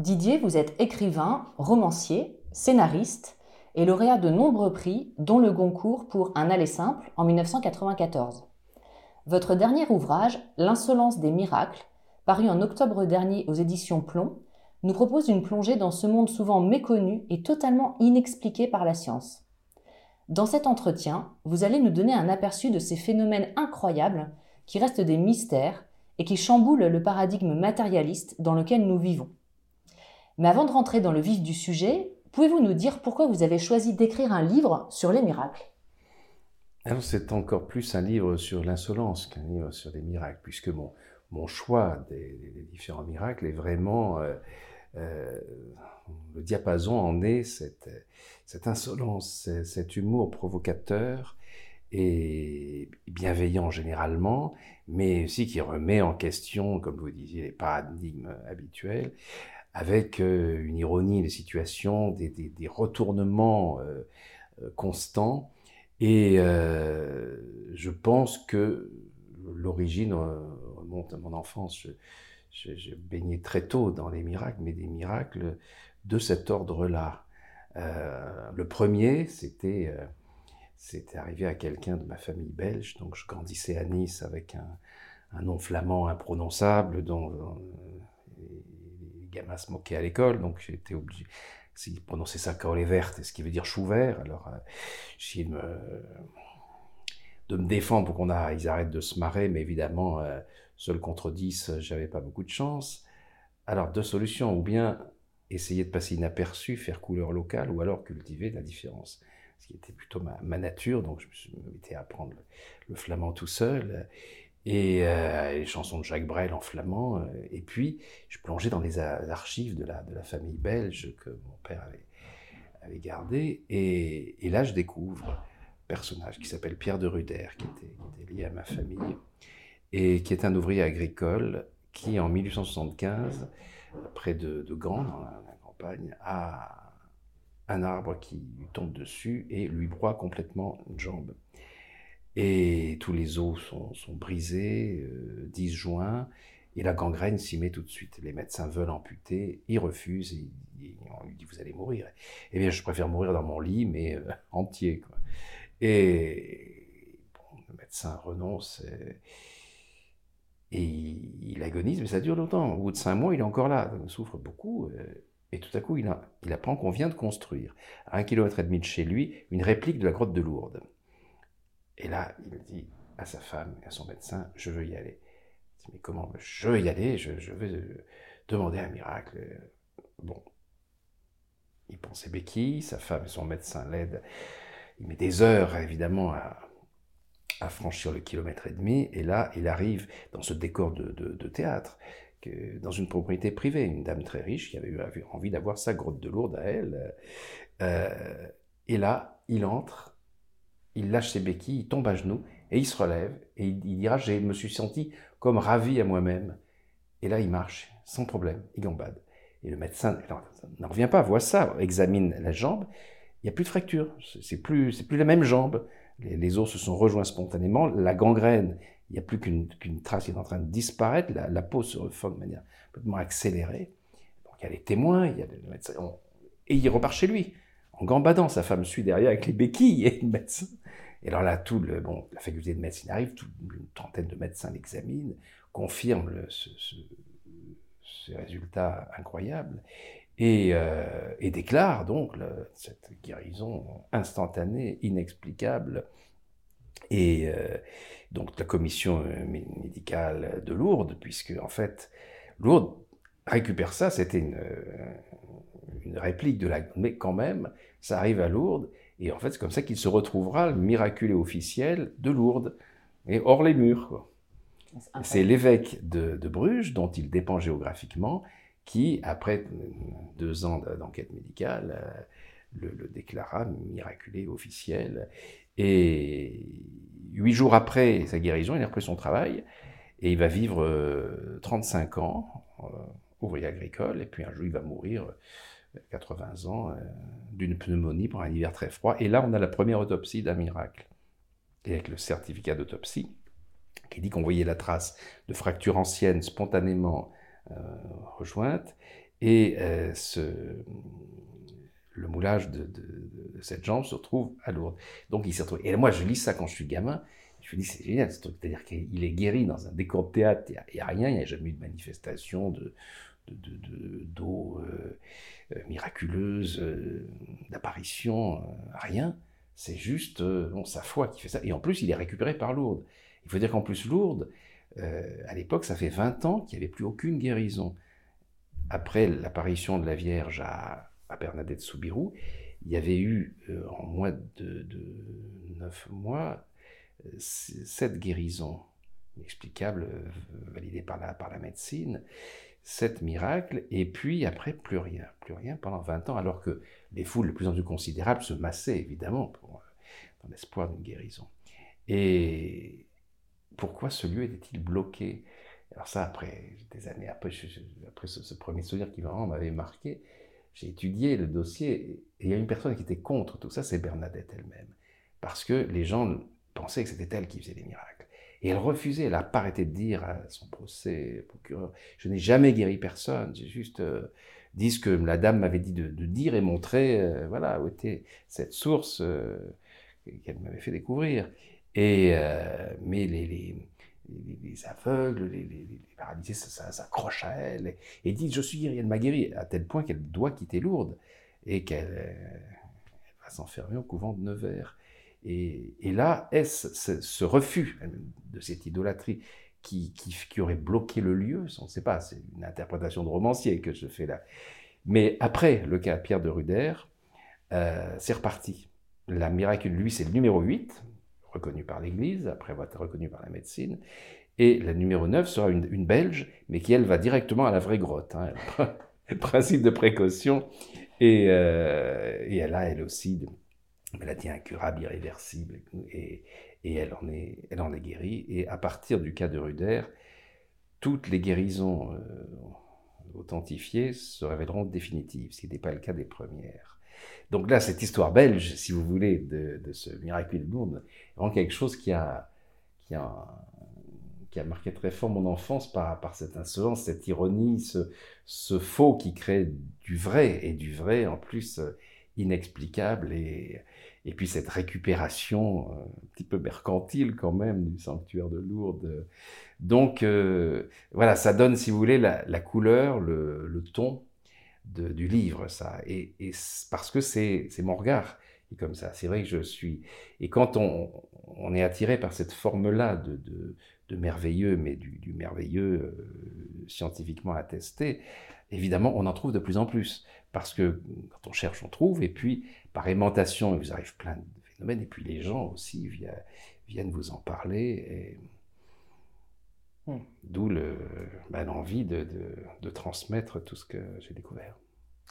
Didier, vous êtes écrivain, romancier, scénariste et lauréat de nombreux prix, dont le Goncourt pour Un aller simple en 1994. Votre dernier ouvrage, L'insolence des miracles, paru en octobre dernier aux éditions Plomb, nous propose une plongée dans ce monde souvent méconnu et totalement inexpliqué par la science. Dans cet entretien, vous allez nous donner un aperçu de ces phénomènes incroyables qui restent des mystères et qui chamboulent le paradigme matérialiste dans lequel nous vivons. Mais avant de rentrer dans le vif du sujet, pouvez-vous nous dire pourquoi vous avez choisi d'écrire un livre sur les miracles? Alors c'est encore plus un livre sur l'insolence qu'un livre sur les miracles, puisque mon, choix des, différents miracles est vraiment... Euh, euh, le diapason en est cette insolence, cet humour provocateur et bienveillant généralement, mais aussi qui remet en question, comme vous disiez, les paradigmes habituels, avec euh, une ironie des situations, des, retournements euh, euh constants. Et je pense que l'origine remonte à mon enfance. Je, je, baignais très tôt dans les miracles, mais des miracles de cet ordre-là. Le premier, c'était arrivé à quelqu'un de ma famille belge, donc je grandissais à Nice avec un, nom flamand imprononçable dont gamins se moquaient à l'école, donc j'étais obligé. S'ils prononçaient ça les verte, ce qui veut dire chou vert, alors euh, j'ai de me, de me défendre pour qu'on arrêtent de se marrer, mais évidemment, euh, seul contre 10, j'avais pas beaucoup de chance. Alors, deux solutions, ou bien essayer de passer inaperçu, faire couleur locale, ou alors cultiver la différence. Ce qui était plutôt ma, nature, donc je me suis à apprendre le, le, flamand tout seul, et euh, les chansons de Jacques Brel en flamand, euh, et puis je plongeais dans les archives de la, famille belge que mon père avait, avait gardé, et, là je découvre un personnage qui s'appelle Pierre de Ruder, qui était, qui était lié à ma famille, et qui est un ouvrier agricole qui, en 1875, près de, de Gand, dans la, la, campagne, a un arbre qui lui tombe dessus et lui broie complètement une jambe. Et tous les os sont, brisés, euh, disjoints, et la gangrène s'y met tout de suite. Les médecins veulent amputer, ils refusent, et, on lui dit vous allez mourir. Eh bien, je préfère mourir dans mon lit, mais euh, entier. Et bon, le médecin renonce. Et, et il, agonise, mais ça dure longtemps. Au bout de cinq mois, il est encore là, il souffre beaucoup. Euh, et tout à coup, il, il apprend qu'on vient de construire, à un kilomètre et demi de chez lui, une réplique de la grotte de Lourdes. Et là, il dit à sa femme et à son médecin, je veux y aller. Il dit, mais comment Je veux y aller, je, veux demander un miracle. Bon. Il prend ses béquilles, sa femme et son médecin l'aident. Il met des heures, évidemment, à, à franchir le kilomètre et demi, et là, il arrive dans ce décor de théâtre, dans une propriété privée, une dame très riche qui avait eu envie d'avoir sa grotte de Lourdes à elle. Euh, et là, il entre, il lâche ses béquilles, il tombe à genoux, et il se relève, et il, dira, je me suis senti comme ravi à moi-même. Et là, il marche, sans problème, il gambade. Et le médecin n'en revient pas, voit ça, examine la jambe, il n'y a plus de fracture, c'est plus, c'est plus la même jambe. Les, os se sont rejoints spontanément, la gangrène, il n'y a plus qu'une trace qui est en train de disparaître, la, peau se reforme de manière complètement accélérée. Donc il y a les témoins, il y a le médecin, et il repart chez lui, en gambadant. Sa femme suit derrière avec les béquilles et le médecin. Et alors là, tout le, bon, la faculté de médecine arrive, une trentaine de médecins l'examinent, confirment ce, ces résultats incroyables et, euh, déclarent donc cette guérison instantanée, inexplicable. Et euh, donc la commission médicale de Lourdes, puisque en fait Lourdes récupère ça, c'était une, une réplique de la... Mais quand même, ça arrive à Lourdes, et en fait c'est comme ça qu'il se retrouvera le miraculé officiel de Lourdes, et hors les murs. C'est l'évêque de, Bruges, dont il dépend géographiquement, qui, après deux ans d'enquête médicale, euh, le, déclara miraculé officiel. Et huit jours après sa guérison, il a repris son travail et il va vivre 35 euh, ans, euh, ouvrier agricole, et puis un jour il va mourir, 80 ans, d'une pneumonie pour un hiver très froid. Et là, on a la première autopsie d'un miracle. Et avec le certificat d'autopsie, qui dit qu'on voyait la trace de fractures anciennes spontanément euh, rejointes, et euh, le moulage de, cette jambe se retrouve à Lourdes. Donc il s'est. Et moi, je lis ça quand je suis gamin. Je me dis, c'est génial ce truc. C'est-à-dire qu'il est guéri dans un décor de théâtre. Il n'y a, rien, il n'y a jamais eu de manifestation de, d'eau euh, miraculeuse, d'apparition, rien. C'est juste sa foi qui fait ça. Et en plus, il est récupéré par Lourdes. Il faut dire qu'en plus, Lourdes, euh, à l'époque, ça fait 20 ans qu'il n'y avait plus aucune guérison. Après l'apparition de la Vierge à, Bernadette Soubirou, il y avait eu, euh, en moins de, de 9 mois, sept guérisons inexplicables, euh, validées par la médecine, sept miracles, et puis après, plus rien, plus rien pendant 20 ans, alors que les foules de plus en plus considérables se massaient, évidemment, pour, dans l'espoir d'une guérison. Et, pourquoi ce lieu était-il bloqué? Alors ça, après des années, après, après ce, premier souvenir qui vraiment m'avait marqué, j'ai étudié le dossier et il y a une personne qui était contre tout ça, c'est Bernadette elle-même. Parce que les gens pensaient que c'était elle qui faisait les miracles. Et elle refusait, elle n'a pas arrêté de dire à son procès, procureur, je n'ai jamais guéri personne, j'ai juste euh, dit ce que la dame m'avait dit de, dire et montrer, euh, voilà, où était cette source euh, qu'elle m'avait fait découvrir. Et, mais les, les, les, aveugles, les, les paralysés s'accrochent à elle et, disent Je suis guérie, elle m'a guérie, à tel point qu'elle doit quitter Lourdes et qu'elle va s'enfermer au couvent de Nevers. Et, là, est-ce ce, refus de cette idolâtrie qui, qui, aurait bloqué le lieu? On ne sait pas, c'est une interprétation de romancier que je fais là. Mais après le cas Pierre de Ruder, euh, c'est reparti. La miracle, lui, c'est le numéro 8, reconnue par l'Église, après avoir été reconnue par la médecine. Et la numéro 9 sera une, Belge, mais qui, elle, va directement à la vraie grotte. Hein. Principe de précaution. Et, euh, et, elle a, elle aussi, maladie incurable, irréversible. Et, et elle, en est, elle en est guérie. Et à partir du cas de Ruder, toutes les guérisons euh, authentifiées se révéleront définitives, ce qui n'était pas le cas des premières. Donc là, cette histoire belge, si vous voulez, de, ce miracle de Lourdes, est vraiment quelque chose qui a, qui a, qui a marqué très fort mon enfance par, par cette insolence, cette ironie, ce, ce, faux qui crée du vrai, et du vrai en plus euh, inexplicable, et, et puis cette récupération euh, un petit peu mercantile quand même du sanctuaire de Lourdes. Donc euh, voilà, ça donne, si vous voulez, la, couleur, le, ton du livre, ça. Et, parce que c'est mon regard qui est comme ça. C'est vrai que je suis. Et quand on, on est attiré par cette forme-là de, de, merveilleux, mais du, merveilleux euh, scientifiquement attesté, évidemment, on en trouve de plus en plus. Parce que quand on cherche, on trouve. Et puis, par aimantation, il vous arrive plein de phénomènes. Et puis, les gens aussi viennent, vous en parler. Et Hmm. D'où bah, l'envie de, de, transmettre tout ce que j'ai découvert.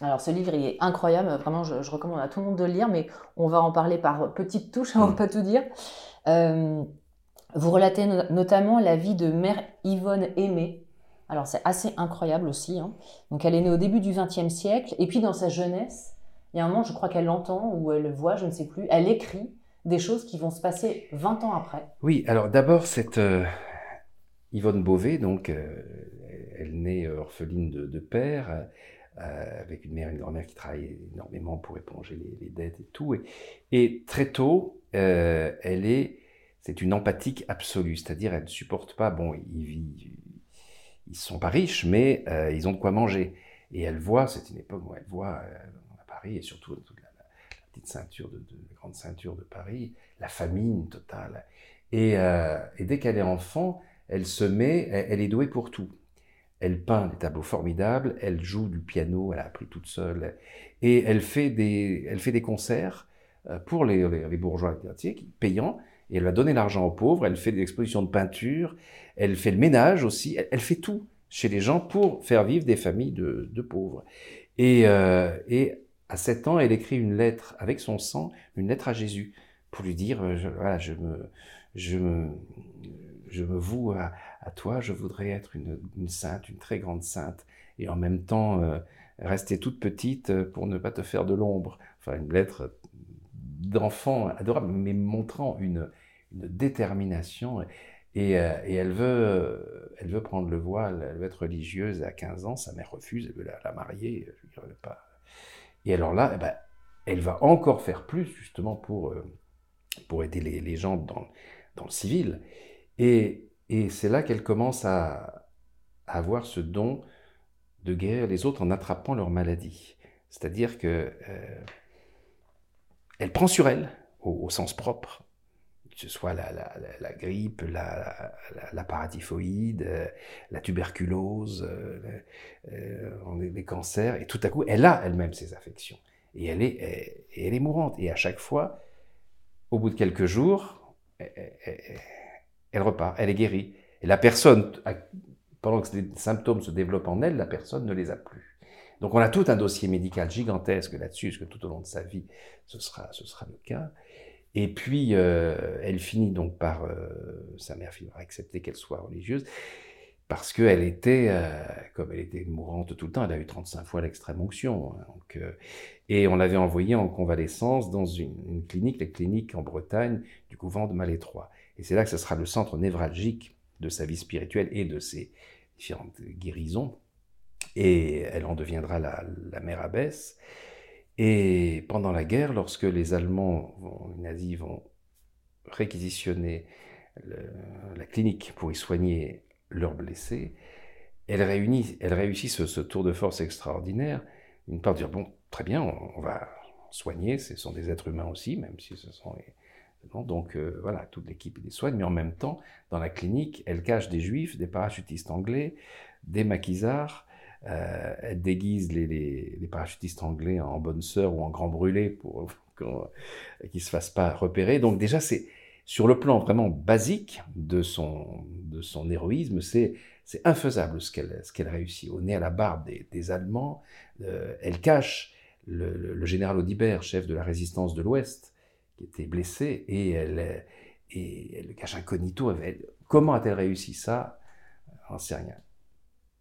Alors ce livre il est incroyable, vraiment je, recommande à tout le monde de le lire, mais on va en parler par petites touches, on va hmm. pas tout dire. Euh, vous relatez notamment la vie de mère Yvonne Aimée. Alors c'est assez incroyable aussi. Hein. Donc elle est née au début du XXe siècle, et puis dans sa jeunesse, il y a un moment, je crois qu'elle l'entend ou elle voit, je ne sais plus, elle écrit des choses qui vont se passer 20 ans après. Oui, alors d'abord cette euh, Yvonne Beauvais, donc euh, elle naît orpheline de, père, avec une mère et une grand-mère qui travaillent énormément pour éponger les, dettes et tout. Et, et très tôt, elle est c'est une empathique absolue, c'est-à-dire elle ne supporte pas, bon, ils, ils sont pas riches, mais euh, ils ont de quoi manger. Et elle voit, c'est une époque où elle voit euh, à Paris, et surtout toute la, petite ceinture, de, la grande ceinture de Paris, la famine totale. Et, euh, dès qu'elle est enfant, elle se met, elle, est douée pour tout. Elle peint des tableaux formidables, elle joue du piano, elle a appris toute seule, et elle fait des, elle fait des concerts pour les, les, bourgeois payants, et elle va donner l'argent aux pauvres, elle fait des expositions de peinture, elle fait le ménage aussi, elle, fait tout chez les gens pour faire vivre des familles de, pauvres. Et, euh, à 7 ans, elle écrit une lettre avec son sang, une lettre à Jésus, pour lui dire, euh, voilà, je me, je me, je me voue à, toi, je voudrais être une, sainte, une très grande sainte, et en même temps euh, rester toute petite pour ne pas te faire de l'ombre. Enfin, une lettre d'enfant adorable, mais montrant une, détermination. Et, euh, elle, veut, elle veut prendre le voile, elle veut être religieuse à 15 ans, sa mère refuse, elle veut la, marier. pas. Et alors là, eh ben, elle va encore faire plus justement pour, euh, pour aider les, gens dans, dans, le civil. Et, c'est là qu'elle commence à, avoir ce don de guérir les autres en attrapant leur maladie. C'est-à-dire que euh, elle prend sur elle, au, sens propre, que ce soit la, grippe, la, la, paratyphoïde, euh, la tuberculose, euh, euh, les cancers, et tout à coup, elle a elle-même ses affections. Et elle est, elle, est mourante. Et à chaque fois, au bout de quelques jours, elle, repart, elle est guérie. Et la personne, pendant que les symptômes se développent en elle, la personne ne les a plus. Donc on a tout un dossier médical gigantesque là-dessus, parce que tout au long de sa vie, ce sera, ce sera le cas. Et puis, euh, elle finit donc par, euh, sa mère finit par accepter qu'elle soit religieuse, parce qu'elle était, euh, comme elle était mourante tout le temps, elle a eu 35 fois l'extrême onction. Hein, et on l'avait envoyée en convalescence dans une, clinique, la clinique en Bretagne du couvent de Malétroit. Et c'est là que ce sera le centre névralgique de sa vie spirituelle et de ses différentes guérisons et elle en deviendra la, mère abbesse. Et pendant la guerre, lorsque les Allemands, les nazis vont réquisitionner la clinique pour y soigner leurs blessés, elle, réunit, réussit ce, tour de force extraordinaire. Une part, dire, bon, très bien, on, va soigner, ce sont des êtres humains aussi, même si ce sont... Donc euh, voilà, toute l'équipe les soigne, mais en même temps, dans la clinique, elle cache des juifs, des parachutistes anglais, des maquisards, euh, elle déguise les, parachutistes anglais en bonne sœur ou en grand brûlé pour, qu'ils ne se fassent pas repérer. Donc déjà, c'est sur le plan vraiment basique de son, de héroïsme, c'est infaisable ce qu'elle qu'elle réussit. Au nez à la barbe des, Allemands, euh, elle cache le, général Audibert, chef de la résistance de l'Ouest, qui était blessé, et elle le cache incognito. comment a-t-elle réussi ça? On ne sait rien.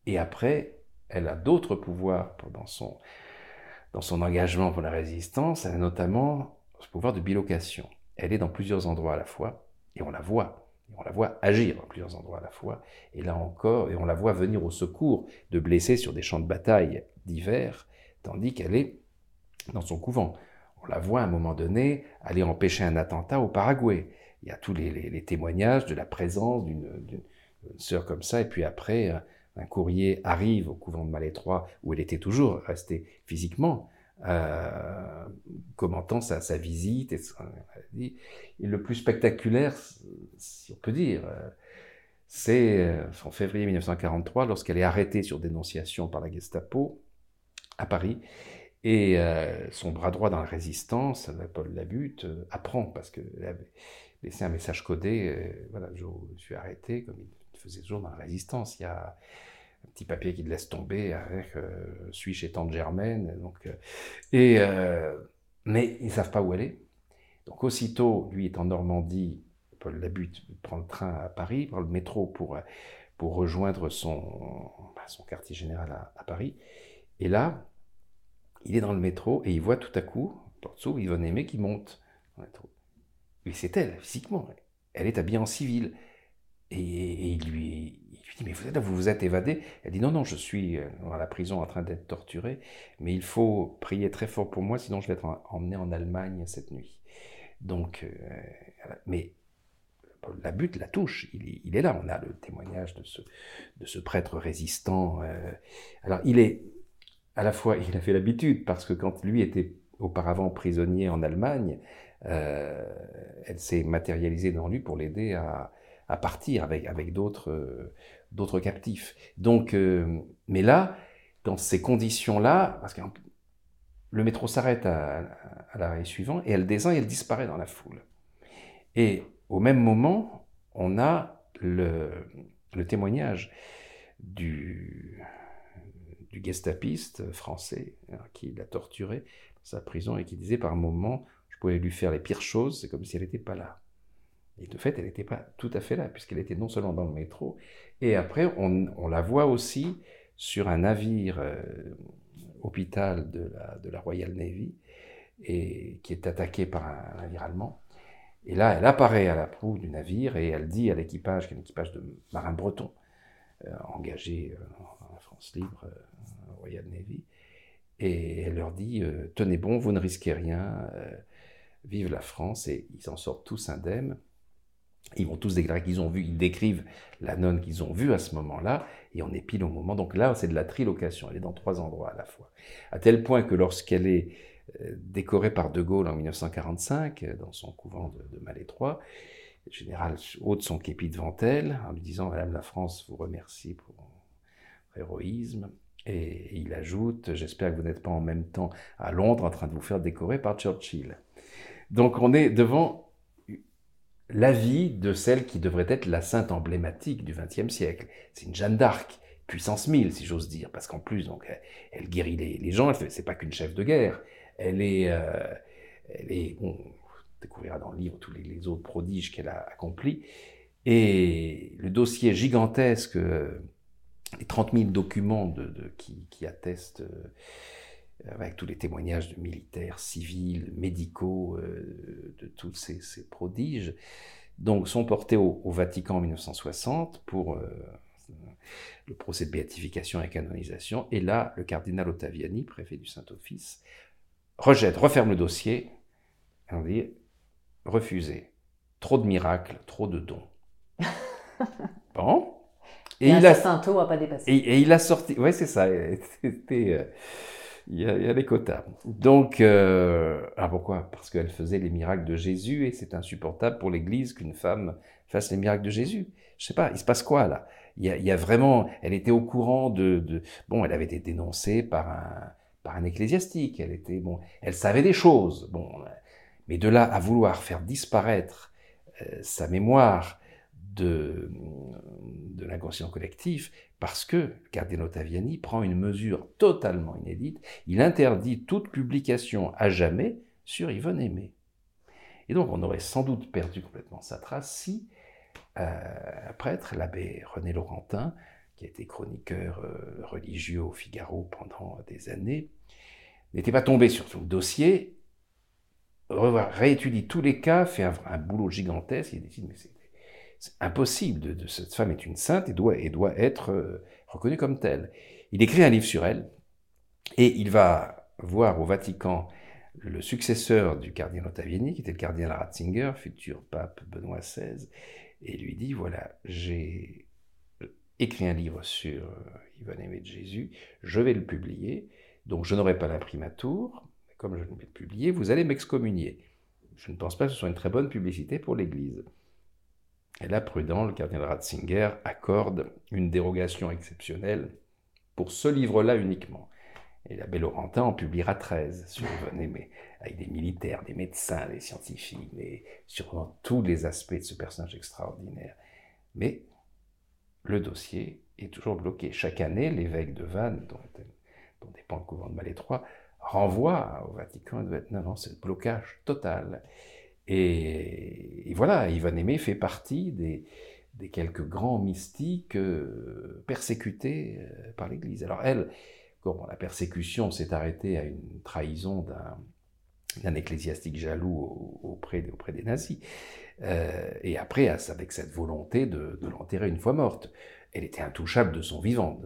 Et après, elle a d'autres pouvoirs dans son, dans son engagement pour la résistance. Elle a notamment ce pouvoir de bilocation. Elle est dans plusieurs endroits à la fois et on la voit. On la voit agir dans plusieurs endroits à la fois. Et là encore, et on la voit venir au secours de blessés sur des champs de bataille divers, tandis qu'elle est dans son couvent. On la voit à un moment donné aller empêcher un attentat au Paraguay. Il y a tous les, les témoignages de la présence d'une sœur comme ça, et puis après, un courrier arrive au couvent de Malétroit, où elle était toujours restée physiquement, euh, commentant sa, visite. Et, le plus spectaculaire, si on peut dire, euh, c'est euh, en février 1943, lorsqu'elle est arrêtée sur dénonciation par la Gestapo à Paris. Et son bras droit dans la résistance, Paul Labute, apprend, parce qu'elle avait laissé un message codé, voilà, je, suis arrêté, comme il faisait toujours dans la résistance. Il y a un petit papier qui laisse tomber avec euh, suis chez tante Germaine. Donc, euh, et, euh, mais ils ne savent pas où aller. Donc aussitôt, lui est en Normandie, Paul Labute prend le train à Paris, prend le métro pour, pour rejoindre son, bah, son quartier général à, Paris. Et là, il est dans le métro et il voit tout à coup, porte s'ouvre, Yvonne Aimé qui monte dans le métro. Oui, c'est elle, physiquement. Elle est habillée en civil. Et, il lui, mais vous êtes, vous vous êtes évadé Elle dit, non, non, je suis euh, dans la prison en train d'être torturé, mais il faut prier très fort pour moi, sinon je vais être emmené en Allemagne cette nuit. Donc, euh, mais la butte la touche, il, est là, on a le témoignage de ce, de ce prêtre résistant. Euh. alors, il est, à la fois, il a fait l'habitude, parce que quand lui était auparavant prisonnier en Allemagne, elle s'est matérialisée dans lui pour l'aider à, à partir avec, avec d'autres captifs. Donc, euh, mais là, dans ces conditions-là, parce que le métro s'arrête à, l'arrêt suivant et elle descend et elle disparaît dans la foule. Et au même moment, on a le, témoignage du, du gestapiste français hein, qui l'a torturé dans sa prison et qui disait par moment, je pouvais lui faire les pires choses, c'est comme si elle n'était pas là. Et de fait, elle n'était pas tout à fait là, puisqu'elle était non seulement dans le métro, et après, on, la voit aussi sur un navire euh, hôpital de la, Royal Navy, et, qui est attaqué par un, navire allemand. Et là, elle apparaît à la proue du navire et elle dit à l'équipage, qui est un équipage de marins bretons, euh, engagés euh, la France libre, Royal Navy, et elle leur dit Tenez bon, vous ne risquez rien, vive la France, et ils en sortent tous indemnes. Ils vont tous déclarer qu'ils ont vu, ils décrivent la nonne qu'ils ont vue à ce moment-là, et on est pile au moment. Donc là, c'est de la trilocation, elle est dans trois endroits à la fois. À tel point que lorsqu'elle est euh, décorée par De Gaulle en 1945, euh, dans son couvent de, Malétroit, le général ôte son képi devant elle, en lui disant Madame la France vous remercie pour votre héroïsme. Et il ajoute J'espère que vous n'êtes pas en même temps à Londres en train de vous faire décorer par Churchill. Donc on est devant la vie de celle qui devrait être la sainte emblématique du XXe siècle. C'est une Jeanne d'Arc, puissance 1000 si j'ose dire, parce qu'en plus donc elle, guérit les, gens. Elle c'est pas qu'une chef de guerre. Elle est, euh, elle est, on découvrira dans le livre tous les, autres prodiges qu'elle a accomplis. Et le dossier gigantesque, les 30 000 documents qui, attestent euh, avec tous les témoignages de militaires, civils, médicaux, euh, de tous ces, prodiges, donc sont portés au, Vatican en 1960 pour euh, le procès de béatification et canonisation. Et là, le cardinal Ottaviani, préfet du Saint-Office, rejette, referme le dossier, et on dit refusé. Trop de miracles, trop de dons. bon. Et, il a, certain taux à pas dépasser. Et, il a sorti, ouais, c'est ça. C'était. Il y, a, des quotas. Donc, euh, ah pourquoi? Parce qu'elle faisait les miracles de Jésus et c'est insupportable pour l'Église qu'une femme fasse les miracles de Jésus. Je sais pas, il se passe quoi là? Il y, a, y, a, vraiment, elle était au courant de, de, bon, elle avait été dénoncée par un, par un ecclésiastique. Elle était bon, elle savait des choses. Bon, mais de là à vouloir faire disparaître euh, sa mémoire de, l'inconscient collectif, parce que Cardinal Taviani prend une mesure totalement inédite, il interdit toute publication à jamais sur Yvonne Aimé. Et donc on aurait sans doute perdu complètement sa trace si euh, un prêtre, l'abbé René Laurentin, qui a été chroniqueur euh, religieux au Figaro pendant des années, n'était pas tombé sur son dossier, réétudie tous les cas, fait un, boulot gigantesque, il décide, mais c'est c'est impossible. Cette femme est une sainte et doit, et doit être euh, reconnue comme telle. Il écrit un livre sur elle et il va voir au Vatican le successeur du cardinal Ottaviani, qui était le cardinal Ratzinger, futur pape Benoît XVI, et lui dit voilà, j'ai écrit un livre sur Yvonne Aimé de Jésus, je vais le publier, donc je n'aurai pas l'imprimatur, comme je vais le publier, vous allez m'excommunier. Je ne pense pas que ce soit une très bonne publicité pour l'Église. Et là, prudent, le cardinal Ratzinger accorde une dérogation exceptionnelle pour ce livre-là uniquement. Et l'abbé Laurentin en publiera 13 sur Aimé, avec des militaires, des médecins, des scientifiques, mais sur tous les aspects de ce personnage extraordinaire. Mais le dossier est toujours bloqué. Chaque année, l'évêque de Vannes, dont, dépend le couvent de Malétroit, renvoie au Vatican, de non, non, c'est blocage total. Et, voilà, Ivan Aimé fait partie des, quelques grands mystiques euh, persécutés euh, par l'Église. Alors elle, la persécution s'est arrêtée à une trahison d'un ecclésiastique jaloux auprès, des nazis, euh, et après avec cette volonté de, l'enterrer une fois morte elle était intouchable de son vivant.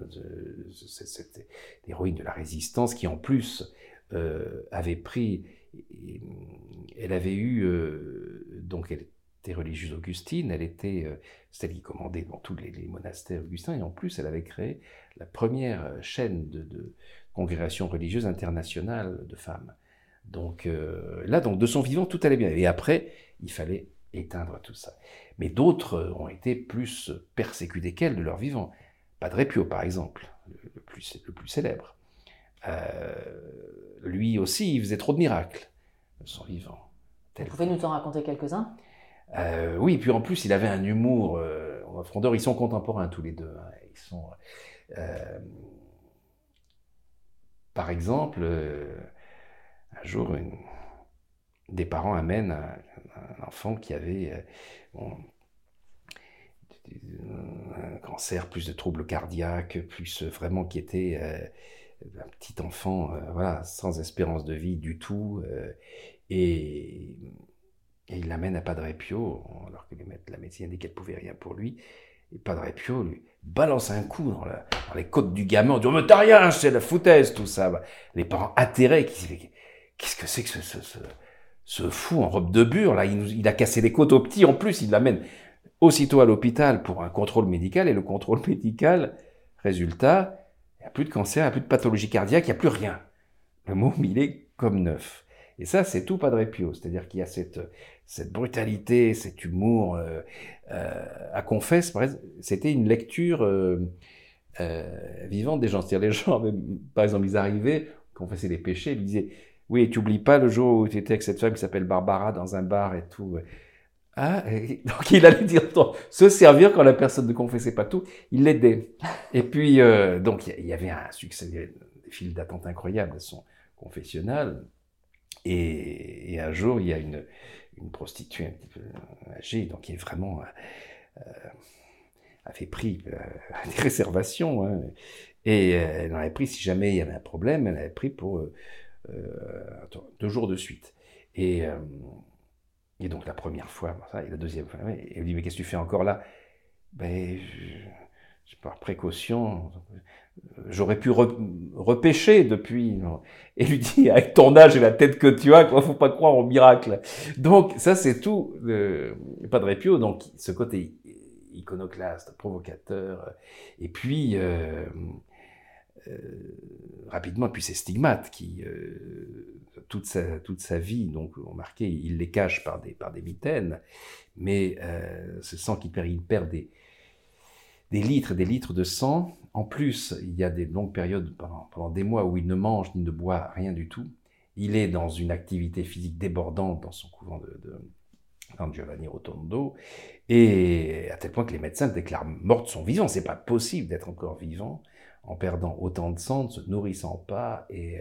Cette héroïne de la résistance qui en plus avait pris, elle avait eu, euh, donc elle était religieuse augustine, elle était euh, celle qui commandait dans tous les, monastères augustins, et en plus elle avait créé la première chaîne de, de congrégation religieuse internationale de femmes. Donc là, donc de son vivant, tout allait bien. Et après, il fallait éteindre tout ça. Mais d'autres ont été plus persécutés qu'elle de leur vivant. Padre Pio, par exemple, le plus, le plus célèbre. Euh, lui aussi, il faisait trop de miracles son vivant. Vous pouvez nous en raconter quelques-uns? Euh, Oui, puis en plus, il avait un humour euh, en frondeur. Ils sont contemporains tous les deux. Hein. Ils sont, euh, par exemple, un jour, une, des parents amènent un, enfant qui avait un cancer, plus de troubles cardiaques, plus vraiment qui était un petit enfant, euh, voilà, sans espérance de vie du tout, et, il l'amène à Padre Pio, alors que la médecine dit qu'elle pouvait rien pour lui. Et Padre Pio lui balance un coup dans, les côtes du gamin, en disant Mais t'as rien, c'est la foutaise, tout ça. Les parents atterrés, Qu'est-ce que c'est que ce, ce fou en robe de bure, là, il, a cassé les côtes au petit, en plus, il l'amène aussitôt à l'hôpital pour un contrôle médical, et le contrôle médical, résultat, il n'y a plus de cancer, il n'y a plus de pathologie cardiaque, il n'y a plus rien. Le môme, il est comme neuf. Et ça, c'est tout Padre Pio, c'est-à-dire qu'il y a cette, cette brutalité, cet humour euh, euh, à confesse. C'était une lecture euh, vivante des gens. C'est-à-dire les gens, par exemple, ils arrivaient, confessaient les péchés, ils disaient oui, tu oublies pas le jour où tu étais avec cette femme qui s'appelle Barbara dans un bar et tout. Ah, donc il allait dire, se servir quand la personne ne confessait pas tout, il l'aidait. Et puis, euh, donc il y avait un succès, des files d'attente incroyables à son confessionnal. Et, un jour, il y a une, prostituée un petit peu âgée, donc qui est vraiment euh, avait pris euh, des réservations. Hein, et elle en avait pris, si jamais il y avait un problème, elle avait pris pour euh, deux jours de suite. Et, euh, et donc la première fois, et la deuxième fois, et elle dit, mais qu'est-ce que tu fais encore là? Ben, je, par précaution, j'aurais pu repêcher depuis. Et lui dit, avec ton âge et la tête que tu as, il faut pas croire au miracle. Donc ça, c'est tout. Euh, pas de répio, donc ce côté iconoclaste, provocateur, et puis euh, euh, rapidement, puis ces stigmates qui, euh, toute, sa, toute sa vie, donc on marquait, il les cache par des, par des mais euh, ce sang qui perd, il perd des, des litres et des litres de sang. En plus, il y a des longues périodes pendant, pendant des mois où il ne mange ni ne boit rien du tout. Il est dans une activité physique débordante dans son couvent de, de Giovanni Rotondo, et à tel point que les médecins déclarent mort de son vivant. C'est pas possible d'être encore vivant en perdant autant de sang, ne se nourrissant pas. Et,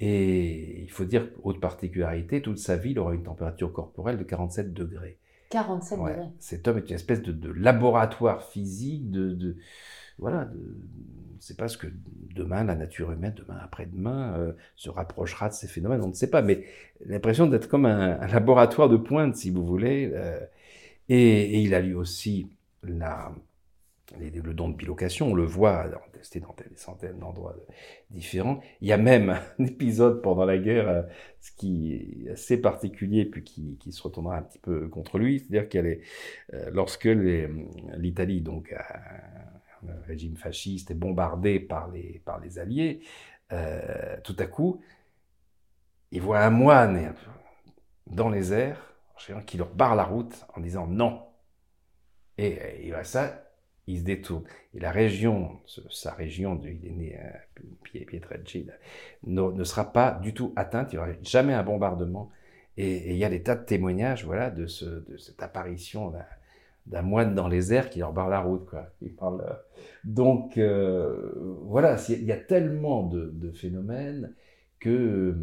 et il faut dire, haute particularité, toute sa vie, il aura une température corporelle de 47 degrés. 47 degrés. Cet homme est une espèce de, laboratoire physique, de, de voilà, c'est pas ce que demain la nature humaine, demain après-demain, euh, se rapprochera de ces phénomènes, on ne sait pas, mais l'impression d'être comme un, laboratoire de pointe, si vous voulez. Euh, et, et, il a lui aussi la, le don de bilocation, on le voit testé dans des centaines d'endroits différents. Il y a même un épisode pendant la guerre, euh, ce qui est assez particulier, puis qui, qui se retournera un petit peu contre lui, c'est-à-dire qu'elle est, euh, lorsque l'Italie, donc un régime fasciste, est bombardée par les, par les Alliés, euh, tout à coup, il voit un moine dans les airs, qui leur barre la route en disant non. Et il va ça, il se détourne. Et la région, sa région, il est né à Pietrelcina, ne, ne sera pas du tout atteinte, il n'y aura jamais un bombardement. Et, il y a des tas de témoignages voilà, de, ce, de cette apparition d'un moine dans les airs qui leur barre la route. Parle, donc voilà, il y a tellement de, phénomènes que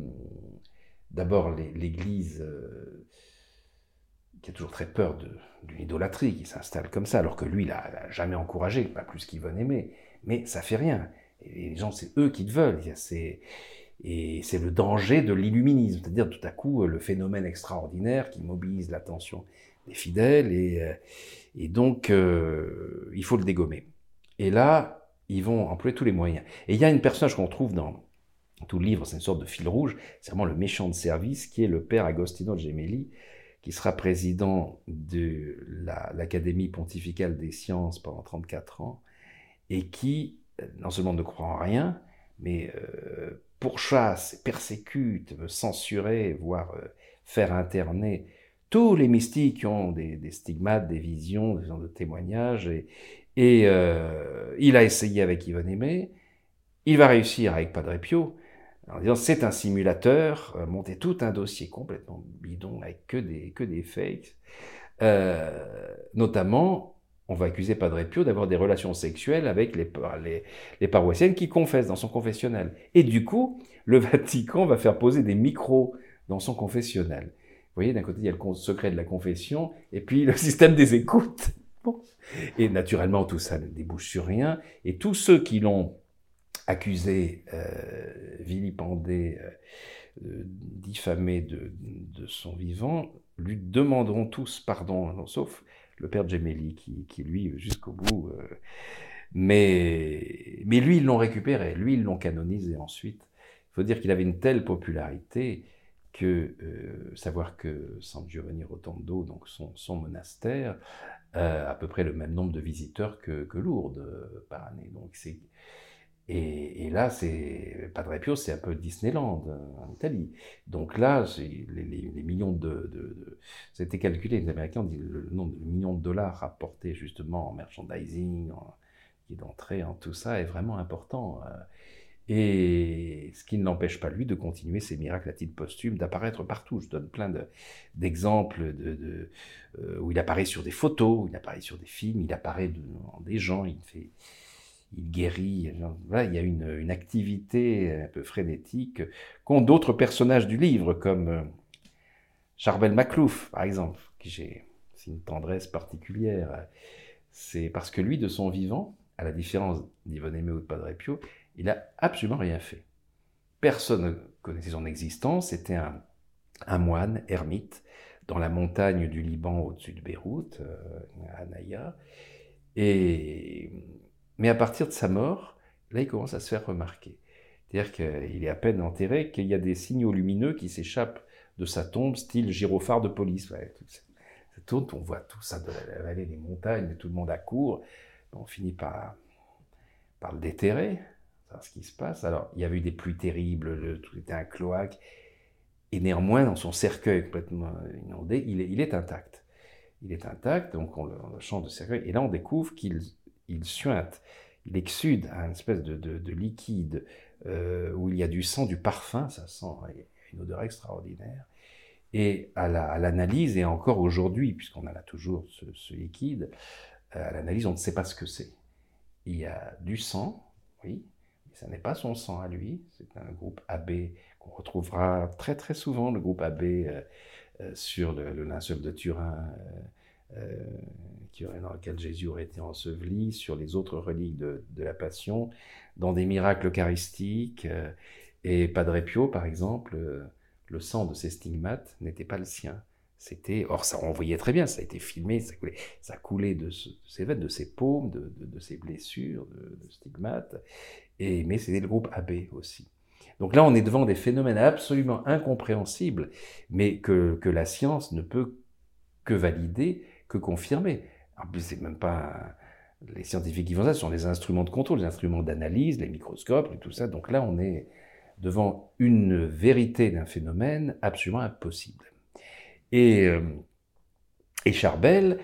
d'abord l'Église qui a toujours très peur d'une idolâtrie qui s'installe comme ça, alors que lui, il n'a jamais encouragé, pas plus qu'il veut aimer. Mais ça fait rien. Et les gens, c'est eux qui te veulent. Et c'est le danger de l'illuminisme, c'est-à-dire tout à coup le phénomène extraordinaire qui mobilise l'attention des fidèles, et, euh, et donc euh, il faut le dégommer. Et là, ils vont employer tous les moyens. Et il y a une personnage qu'on trouve dans tout le livre, c'est une sorte de fil rouge, c'est vraiment le méchant de service, qui est le père Agostino Gemelli, qui sera président de l'Académie pontificale des sciences pendant 34 ans, et qui euh, non seulement ne croit en rien, mais euh, pourchasse, persécute, veut censurer, voire euh, faire interner tous les mystiques qui ont des, stigmates, des visions, des de témoignages. Et, et il a essayé avec Yvonne Aimé, il va réussir avec Padre Pio, en disant c'est un simulateur, euh, monter tout un dossier complètement bidon avec que des, que des fakes. Euh, notamment, on va accuser Padre Pio d'avoir des relations sexuelles avec les, les, les, paroissiennes qui confessent dans son confessionnal. Et du coup, le Vatican va faire poser des micros dans son confessionnal. Vous voyez, d'un côté, il y a le secret de la confession, et puis le système des écoutes. Et naturellement, tout ça ne débouche sur rien. Et tous ceux qui l'ont accusé, euh, vilipendé, euh, diffamé de, son vivant, lui demanderont tous pardon, sauf le père Gemelli, qui, lui, jusqu'au bout. Euh, mais, mais lui, ils l'ont récupéré, lui, ils l'ont canonisé ensuite. Il faut dire qu'il avait une telle popularité que, savoir que San Giovanni Rotondo, donc son, son monastère, a à peu près le même nombre de visiteurs que, que Lourdes par année. Donc c'est et, là, c'est Padre Pio, c'est un peu Disneyland euh, en Italie. Donc là, les, millions de, de, c'était calculé, les Américains ont dit le nombre de millions de dollars rapportés justement en merchandising, en guide d'entrée, en tout ça est vraiment important. Euh. Et ce qui ne l'empêche pas lui de continuer ses miracles à titre posthume, d'apparaître partout. Je donne plein d'exemples de, euh, où il apparaît sur des photos, il apparaît sur des films, il apparaît devant des gens, il fait il guérit. il y a une, activité un peu frénétique qu'ont d'autres personnages du livre, comme euh, Charbel Maclouf, par exemple, qui j'ai une tendresse particulière. C'est parce que lui, de son vivant, à la différence d'Yvonne Aimé ou de Padre Pio, il a absolument rien fait. Personne ne connaissait son existence. C'était un, un, moine, ermite, dans la montagne du Liban au-dessus de Beyrouth, euh, à Naya. Et mais à partir de sa mort, là, il commence à se faire remarquer. C'est-à-dire qu'il est à peine enterré, qu'il y a des signaux lumineux qui s'échappent de sa tombe, style gyrophare de police. Tout, on voit tout ça de la vallée des montagnes, tout le monde accourt. On finit par, par le déterrer, c'est ce qui se passe. Alors, il y avait eu des pluies terribles, le, tout était un cloaque. Et néanmoins, dans son cercueil complètement inondé, il est, intact. Il est intact, donc on le, on le de cercueil. Et là, on découvre qu'il il suinte, il exude un espèce de, liquide euh, où il y a du sang, du parfum, ça sent une odeur extraordinaire. Et à l'analyse, et encore aujourd'hui, puisqu'on a là toujours ce, liquide, euh, à l'analyse, on ne sait pas ce que c'est. Il y a du sang, oui, mais ça n'est pas son sang à lui, c'est un groupe AB qu'on retrouvera très très souvent, le groupe AB euh, sur le, le, linceul de Turin dans lequel Jésus aurait été enseveli, sur les autres reliques de, la Passion, dans des miracles eucharistiques. Euh, et Padre Pio, par exemple, euh, le sang de ses stigmates n'était pas le sien. C'était, or ça on voyait très bien, ça a été filmé, ça coulait, ça coulait de, ses veines, de ses paumes, de, ses blessures, de, stigmates. Et mais c'était le groupe AB aussi. Donc là, on est devant des phénomènes absolument incompréhensibles, mais que, que la science ne peut que valider que confirmer. En plus, c'est même pas les scientifiques qui font ça, ce sont les instruments de contrôle, les instruments d'analyse, les microscopes et tout ça. Donc là, on est devant une vérité d'un phénomène absolument impossible. Et, euh, et Charbel,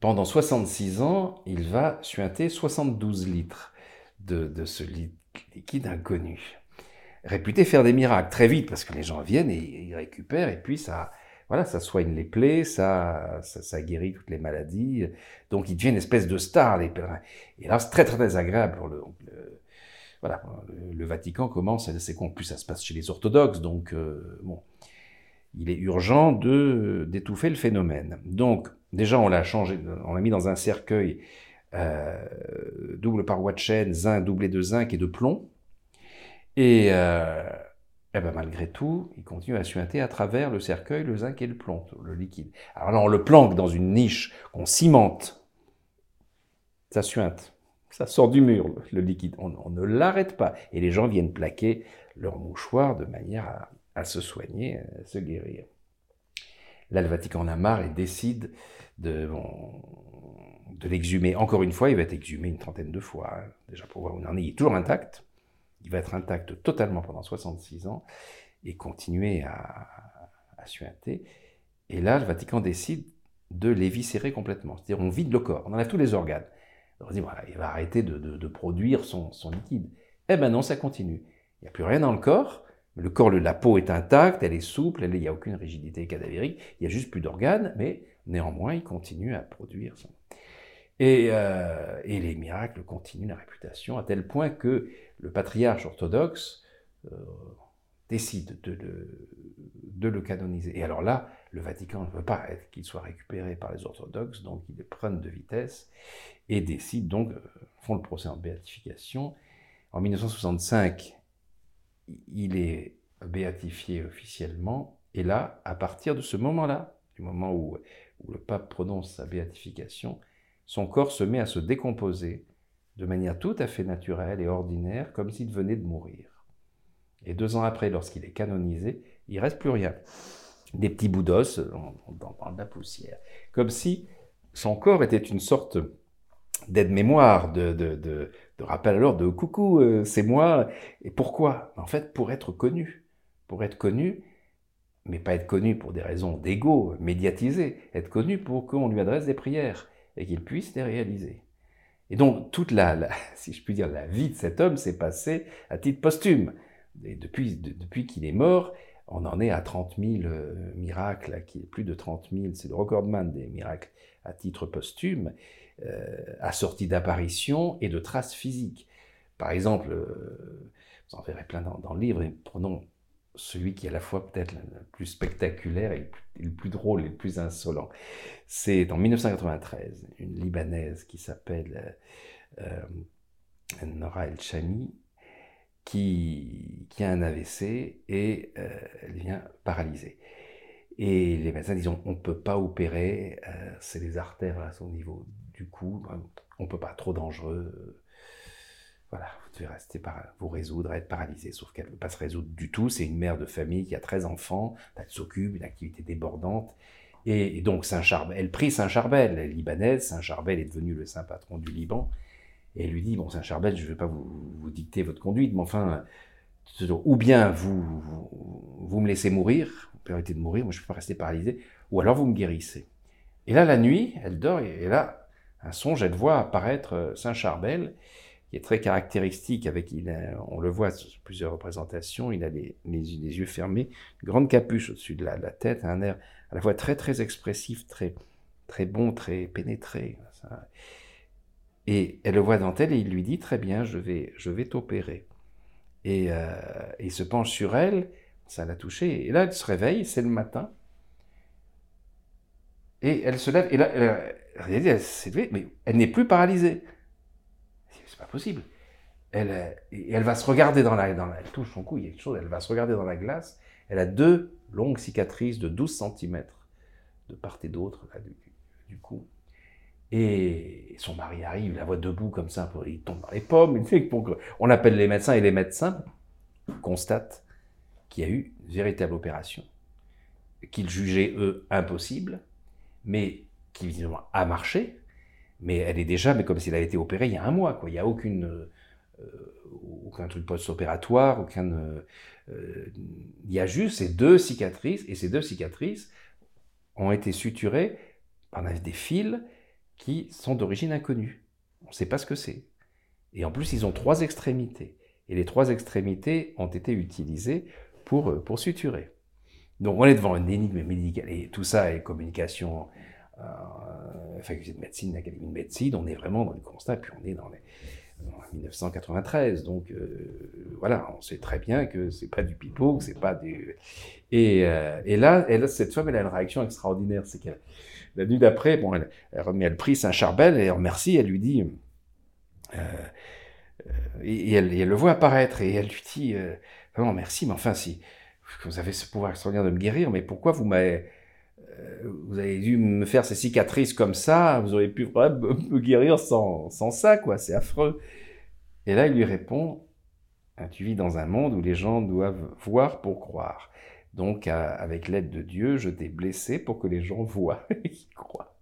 pendant 66 ans, il va suinter 72 litres de, de ce liquide inconnu. Réputé faire des miracles très vite, parce que les gens viennent et ils récupèrent, et puis ça, voilà, ça soigne les plaies, ça, ça, guérit toutes les maladies. Donc il devient une espèce de star, les pèlerins. Et là, c'est très, très, très agréable. Pour le, voilà, le, Vatican commence, c'est con, plus ça se passe chez les orthodoxes, donc euh, bon, il est urgent de d'étouffer le phénomène. Donc déjà, on l'a changé, on l'a mis dans un cercueil euh, double paroi de chêne, zinc doublé de zinc et de plomb. Et euh, eh ben, malgré tout, il continue à suinter à travers le cercueil, le zinc et le plomb, le liquide. Alors là, on le planque dans une niche qu'on cimente. Ça suinte. Ça sort du mur, le, liquide. On, ne l'arrête pas. Et les gens viennent plaquer leur mouchoir de manière à, se soigner, à se guérir. Là, le en a marre et décide de, de l'exhumer. Encore une fois, il va être exhumé une trentaine de fois, hein, déjà pour voir où on en est. Il est toujours intact il va être intact totalement pendant 66 ans et continuer à, suinter. Et là, le Vatican décide de l'éviscérer complètement. C'est-à-dire, on vide le corps, on enlève tous les organes. On dit, voilà, il va arrêter de, produire son, liquide. Eh ben non, ça continue. Il n'y a plus rien dans le corps. Le corps, la peau est intacte, elle est souple, il n'y a aucune rigidité cadavérique, il n'y a juste plus d'organes, mais néanmoins, il continue à produire son. Et, euh, et, les miracles continuent la réputation à tel point que le patriarche orthodoxe euh, décide de le, canoniser. Et alors là, le Vatican ne veut pas qu'il soit récupéré par les orthodoxes, donc ils le prennent de vitesse et décident donc, euh, font le procès en béatification. En 1965, il est béatifié officiellement, et là, à partir de ce moment-là, du moment où le pape prononce sa béatification, son corps se met à se décomposer de manière tout à fait naturelle et ordinaire, comme s'il venait de mourir. Et deux ans après, lorsqu'il est canonisé, il reste plus rien. Des petits bouts d'os dans, de la poussière. Comme si son corps était une sorte d'aide-mémoire, de, de, rappel alors de coucou, euh, c'est moi. Et pourquoi? En fait, pour être connu. Pour être connu, mais pas être connu pour des raisons d'ego, médiatisé, être connu pour qu'on lui adresse des prières et qu'il puisse les réaliser. Et donc, toute la, si je puis dire, la vie de cet homme s'est passée à titre posthume. Et depuis, depuis qu'il est mort, on en est à 30 000 euh, miracles, plus de 30 000, c'est le recordman des miracles à titre posthume, euh, assortis d'apparitions et de traces physiques. Par exemple, euh, vous en verrez plein dans, dans le livre, prenons celui qui est à la fois peut-être le plus spectaculaire et le plus drôle et le plus insolent. C'est en 1993, une Libanaise qui s'appelle euh, euh, Nora El Chami, qui, qui, a un AVC et euh, elle vient paralysée. Et les médecins disent on ne peut pas opérer, c'est les artères à son niveau du cou, on ne peut pas, trop dangereux. Voilà, vous devez rester par, vous résoudre à être paralysé. Sauf qu'elle ne peut pas se résoudre du tout. C'est une mère de famille qui a 13 enfants, elle s'occupe, une activité débordante. Et, donc Saint-Charbel, elle prie Saint-Charbel, elle est libanaise, Saint-Charbel est devenu le saint patron du Liban. Et elle lui dit, bon Saint-Charbel, je ne vais pas vous, dicter votre conduite, mais enfin, ou bien vous, vous, me laissez mourir, arrêter de mourir, moi je ne peux pas rester paralysé, ou alors vous me guérissez. Et là, la nuit, elle dort, et là, un songe, elle voit apparaître euh, Saint-Charbel, est très caractéristique, avec, il on le voit sur plusieurs représentations, il a les, les, yeux fermés, une grande capuche au-dessus de la, tête, un air à la fois très très expressif, très, très bon, très pénétré. Et elle le voit dans elle et il lui dit très bien, je vais, je vais t'opérer. Et euh, il se penche sur elle, ça l'a touché. Et là, elle se réveille, c'est le matin. Et elle se lève, et là, elle s'est levée, mais elle n'est plus paralysée possible. Elle, elle va se regarder dans la, elle touche son cou, il y a quelque chose, elle va se regarder dans la glace. Elle a deux longues cicatrices de 12 cm de part et d'autre du, cou. Et son mari arrive, la voit debout comme ça, il tombe dans les pommes. On appelle les médecins et les médecins constatent qu'il y a eu une véritable opération, qu'ils jugeaient eux impossible, mais qui visiblement a marché, mais elle est déjà, mais comme s'il avait été opéré il y a un mois, quoi. Il n'y a aucune, euh, aucun truc post-opératoire. Euh, euh, il y a juste ces deux cicatrices, et ces deux cicatrices ont été suturées par des fils qui sont d'origine inconnue. On ne sait pas ce que c'est. Et en plus, ils ont trois extrémités. Et les trois extrémités ont été utilisées pour, pour suturer. Donc on est devant une énigme médicale, et tout ça est communication, euh, faculté de médecine, académie de médecine, on est vraiment dans le constat, puis on est dans les 1993. Donc euh, voilà, on sait très bien que c'est pas du pipeau, que c'est pas du. Et, euh, et là, et cette femme, elle a une réaction extraordinaire. C'est qu'elle, la nuit d'après, bon, elle, remet le prix Saint-Charbel et elle remercie, elle lui dit. Euh, euh, et, elle, et, elle, le voit apparaître et elle lui dit euh, Vraiment, merci, mais enfin, si vous avez ce pouvoir extraordinaire de me guérir, mais pourquoi vous m'avez vous avez dû me faire ces cicatrices comme ça, vous auriez pu me guérir sans, sans ça, quoi, c'est affreux. Et là, il lui répond, hein, tu vis dans un monde où les gens doivent voir pour croire. Donc, avec l'aide de Dieu, je t'ai blessé pour que les gens voient et croient.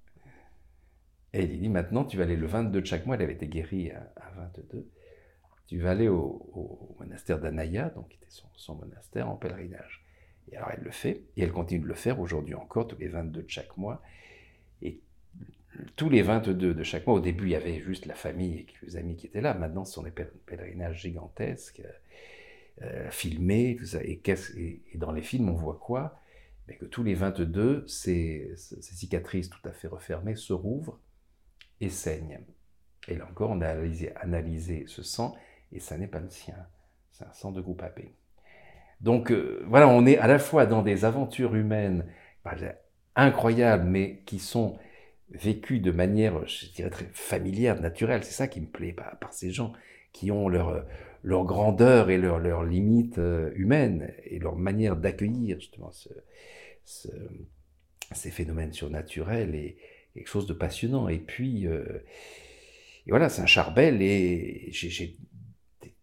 Et il dit, maintenant, tu vas aller le 22 de chaque mois, elle avait été guérie à, 22, tu vas aller au, monastère d'Anaya, donc qui était son monastère, en pèlerinage. Et alors elle le fait, et elle continue de le faire aujourd'hui encore, tous les 22 de chaque mois. Et tous les 22 de chaque mois, au début, il y avait juste la famille et quelques amis qui étaient là. Maintenant, ce sont des pèlerinages gigantesques, euh, filmés, tout ça. Et, et, dans les films, on voit quoi? Mais Que tous les 22, ces, ces, cicatrices tout à fait refermées se rouvrent et saignent. Et là encore, on a analysé, analysé ce sang, et ça n'est pas le sien. C'est un sang de groupe AP. Donc euh, voilà, on est à la fois dans des aventures humaines incroyables, mais qui sont vécues de manière, je dirais, très familière, naturelle. C'est ça qui me plaît bah, par ces gens qui ont leur, leur grandeur et leurs leur limites euh, humaines et leur manière d'accueillir justement ce, ces phénomènes surnaturels et quelque chose de passionnant. Et puis, euh, et voilà, c'est un charbel et j'ai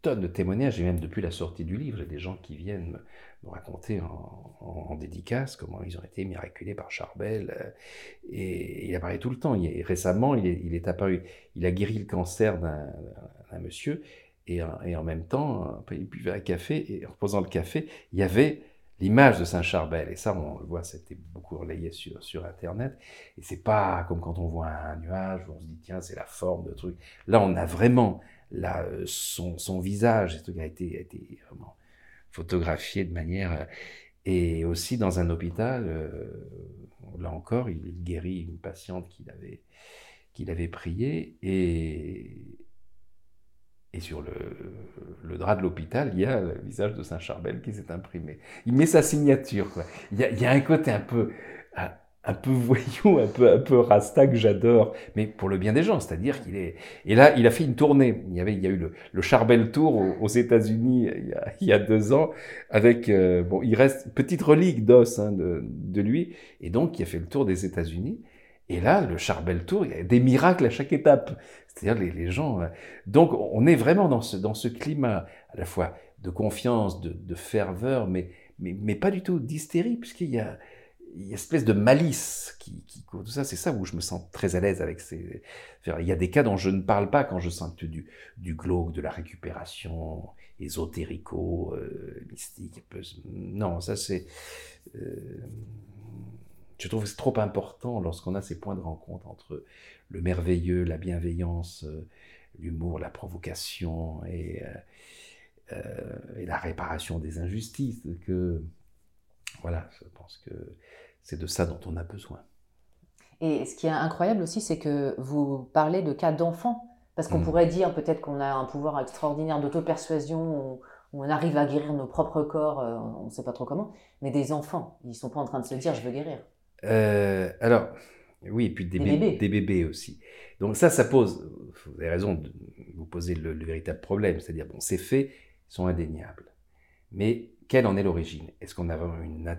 tonnes de témoignages, et même depuis la sortie du livre, des gens qui viennent me, raconter en, dédicace comment ils ont été miraculés par Charbel. Euh, et il apparaît tout le temps. Récemment, il est, apparu, il a guéri le cancer d'un monsieur, et, et, en même temps, il buvait un café, et en posant le café, il y avait l'image de Saint Charbel. Et ça, on le voit, c'était beaucoup relayé sur, sur Internet. Et c'est pas comme quand on voit un nuage, où on se dit, tiens, c'est la forme de truc. Là, on a vraiment là, euh, son, son visage a été, a été vraiment photographié de manière... Euh, et aussi dans un hôpital, euh, là encore, il, guérit une patiente qu'il avait, qu'il avait priée et, et sur le, drap de l'hôpital, il y a le visage de Saint Charbel qui s'est imprimé. Il met sa signature. Il, y a, un côté un peu un peu voyou, un peu, un peu rasta que j'adore, mais pour le bien des gens, c'est-à-dire qu'il est. Et là, il a fait une tournée. Il y avait, il y a eu le, Charbel Tour aux, États-Unis il, y a deux ans, avec euh, bon, il reste petite relique d'os hein, de, de, lui, et donc il a fait le tour des États-Unis. Et là, le Charbel Tour, il y a des miracles à chaque étape. C'est-à-dire les, gens. Euh, donc, on est vraiment dans ce dans ce climat à la fois de confiance, de, ferveur, mais, mais mais pas du tout d'hystérie, puisqu'il y a il y a espèce de malice qui, qui tout ça. C'est ça où je me sens très à l'aise avec ces. Il y a des cas dont je ne parle pas quand je sens du, du glauque, de la récupération ésotérico, euh, mystique. Non, ça c'est. Euh, je trouve que c'est trop important lorsqu'on a ces points de rencontre entre le merveilleux, la bienveillance, euh, l'humour, la provocation et, et la réparation des injustices que voilà, je pense que c'est de ça dont on a besoin. Et ce qui est incroyable aussi, c'est que vous parlez de cas d'enfants. Parce qu'on mmh. pourrait dire peut-être qu'on a un pouvoir extraordinaire d'auto-persuasion, où, on arrive à guérir nos propres corps, euh, on ne sait pas trop comment. Mais des enfants, ils ne sont pas en train de se dire je veux guérir. Euh, alors, oui, et puis des, bébés. des, bébés. aussi. Donc ça, ça pose, vous avez raison de vous poser le, le véritable problème. C'est-à-dire, bon, ces faits sont indéniables. Mais quelle en est l'origine? Est-ce qu'on a vraiment une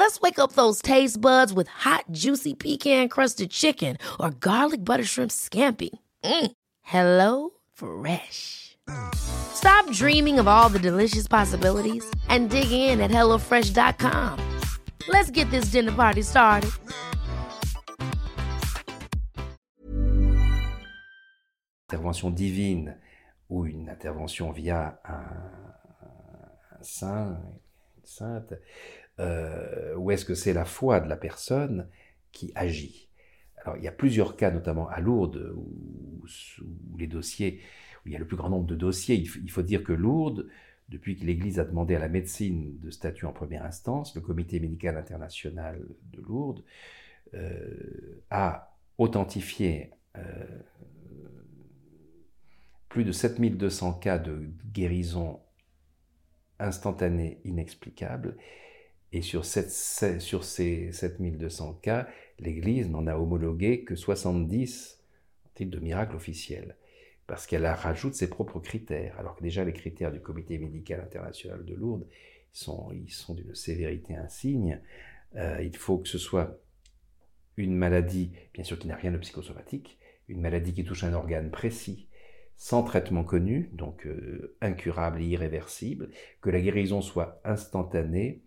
Let's wake up those taste buds with hot, juicy pecan crusted chicken or garlic butter shrimp scampi. Mm. Hello Fresh. Stop dreaming of all the delicious possibilities and dig in at HelloFresh.com. Let's get this dinner party started. Intervention divine ou une intervention via un, un saint, une sainte euh, ou est-ce que c'est la foi de la personne qui agit Alors il y a plusieurs cas, notamment à Lourdes, où, les dossiers, où il y a le plus grand nombre de dossiers. Il, faut dire que Lourdes, depuis que l'Église a demandé à la médecine de statut en première instance, le Comité médical international de Lourdes euh, a authentifié euh, plus de 7200 cas de guérison instantanée inexplicable. Et sur, sur ces 7200 cas, l'Église n'en a homologué que 70 en titre de miracle officiel. Parce qu'elle rajoute ses propres critères. Alors que déjà les critères du Comité médical international de Lourdes sont, ils sont d'une sévérité insigne. Euh, il faut que ce soit une maladie, bien sûr qui n'a rien de psychosomatique, une maladie qui touche un organe précis, sans traitement connu, donc euh, incurable et irréversible, que la guérison soit instantanée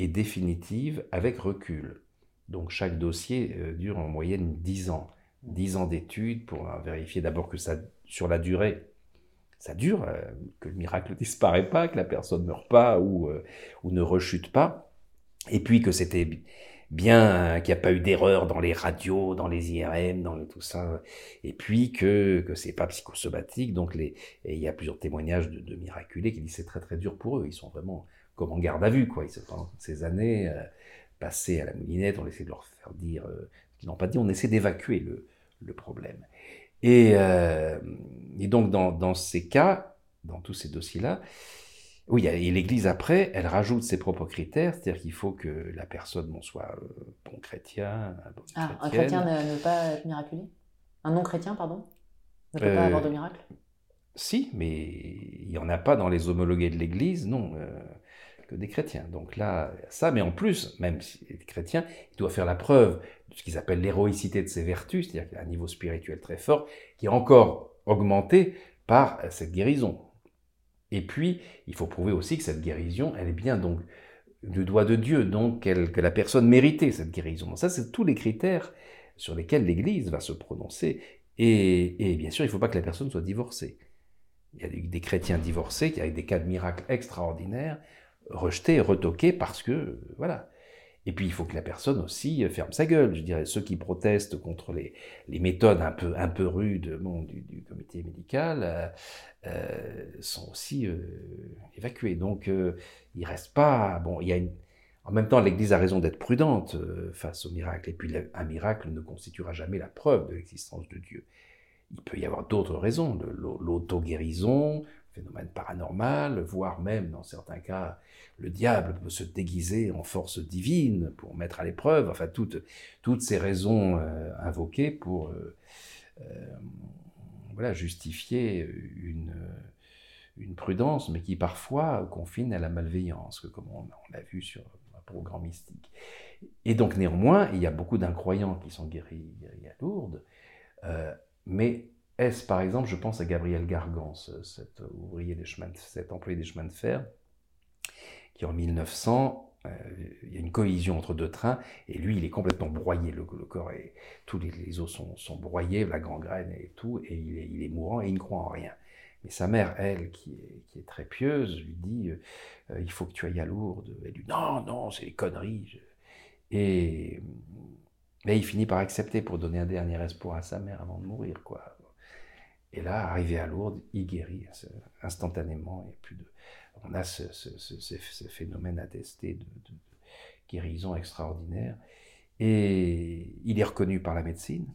et définitive avec recul. Donc chaque dossier euh, dure en moyenne 10 ans. 10 ans d'études pour vérifier d'abord que ça, sur la durée, ça dure, euh, que le miracle ne disparaît pas, que la personne ne meurt pas ou, ne rechute pas, et puis que c'était bien qu'il n'y a pas eu d'erreur dans les radios, dans les IRM, dans tout ça, et puis que que c'est pas psychosomatique. Donc les, et il y a plusieurs témoignages de, de miraculés qui disent c'est très très dur pour eux. Ils sont vraiment comme en garde à vue, quoi. Ils pendant ces années euh, passées à la moulinette, on essaie de leur faire dire euh, qu'ils n'ont pas dit, on essaie d'évacuer le, le problème. Et, euh, et donc dans, dans ces cas, dans tous ces dossiers-là, oui, et l'Église après, elle rajoute ses propres critères, c'est-à-dire qu'il faut que la personne soit euh, bon chrétien, ah, un chrétien ne, ne pas être miraculé? Un non-chrétien, pardon? Ne peut pas avoir de euh, miracle? Si, mais il n'y en a pas dans les homologués de l'Église, non, euh, des chrétiens. Donc là, ça, mais en plus, même si est chrétien, il doit faire la preuve de ce qu'ils appellent l'héroïcité de ses vertus, c'est-à-dire qu'il a un niveau spirituel très fort, qui est encore augmenté par cette guérison. Et puis, il faut prouver aussi que cette guérison, elle est bien donc du doigt de Dieu, donc que la personne méritait cette guérison. Donc ça, c'est tous les critères sur lesquels l'Église va se prononcer. Et, bien sûr, il ne faut pas que la personne soit divorcée. Il y a des, chrétiens divorcés qui, avec des cas de miracles extraordinaires, rejetés, retoqués parce que, voilà, et puis il faut que la personne aussi ferme sa gueule. Je dirais, ceux qui protestent contre les, les méthodes un peu, un peu rudes bon, du, comité médical euh, euh sont aussi euh, évacués. Donc euh, il reste pas. Bon, il y a une, en même temps, l'Église a raison d'être prudente euh, face au miracle. Et puis un miracle ne constituera jamais la preuve de l'existence de Dieu. Il peut y avoir d'autres raisons, l'auto-guérison, phénomène paranormal, voire même dans certains cas le diable peut se déguiser en force divine pour mettre à l'épreuve, enfin toutes, toutes ces raisons euh, invoquées pour euh, euh, voilà, justifier une, une prudence, mais qui parfois confine à la malveillance, comme on, l'a vu sur un programme mystique. Et donc néanmoins, il y a beaucoup d'incroyants qui sont guéris, à Lourdes, mais est-ce par exemple, je pense à Gabriel Gargan, cet ouvrier des chemins, cet employé des chemins de fer, qui en 1900, euh, il y a une collision entre deux trains, et lui, il est complètement broyé, le, corps, et tous les, os sont, broyés, la gangrène et tout, et il est, mourant, et il ne croit en rien. Mais sa mère, elle, qui est, très pieuse, lui dit euh, Il faut que tu ailles à Lourdes. Elle lui dit Non, non, c'est des conneries. Et mais il finit par accepter pour donner un dernier espoir à sa mère avant de mourir. quoi. Et là, arrivé à Lourdes, il guérit instantanément. Et plus de, on a ce, phénomène attesté de, guérison extraordinaire. Et il est reconnu par la médecine.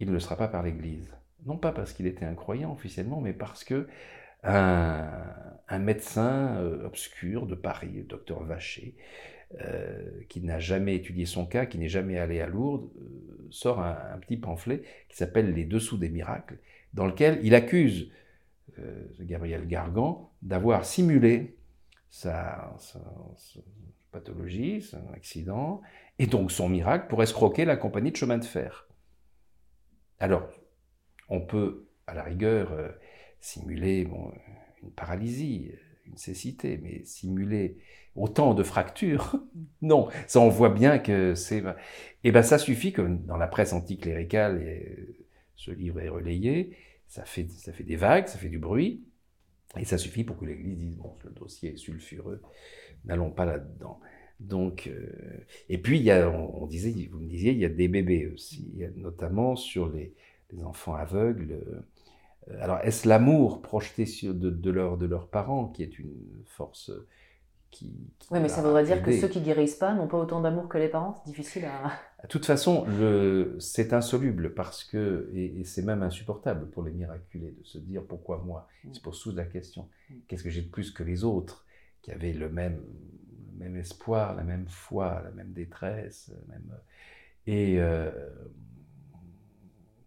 Il ne le sera pas par l'Église. Non pas parce qu'il était un croyant officiellement, mais parce que un, médecin euh, obscur de Paris, le docteur Vacher, euh, qui n'a jamais étudié son cas, qui n'est jamais allé à Lourdes, euh, sort un, petit pamphlet qui s'appelle Les Dessous des miracles, dans lequel il accuse euh, Gabriel Gargan d'avoir simulé sa, pathologie, son accident, et donc son miracle pour escroquer la compagnie de chemin de fer. Alors, on peut, à la rigueur, simuler une paralysie, une cécité, mais simuler autant de fractures, non, ça on voit bien que c'est... Eh ben ça suffit que dans la presse anticléricale, ce livre est relayé, ça fait, ça fait des vagues, ça fait du bruit, et ça suffit pour que l'Église dise, bon, le dossier est sulfureux, n'allons pas là-dedans. Donc, euh, et puis, il y a, on, disait, vous me disiez, il y a des bébés aussi, notamment sur les, les enfants aveugles. Euh, alors, est-ce l'amour projeté sur, de, de, leur, de leurs parents qui est une force qui, qui oui, mais ça voudrait dire que ceux qui guérissent pas n'ont pas autant d'amour que les parents. C'est difficile à. De toute façon, c'est insoluble parce que, et, et c'est même insupportable pour les miraculés de se dire pourquoi moi. Ils se posent tous la question qu'est-ce que j'ai de plus que les autres qui avaient le même, le même espoir, la même foi, la même détresse, même. Et euh,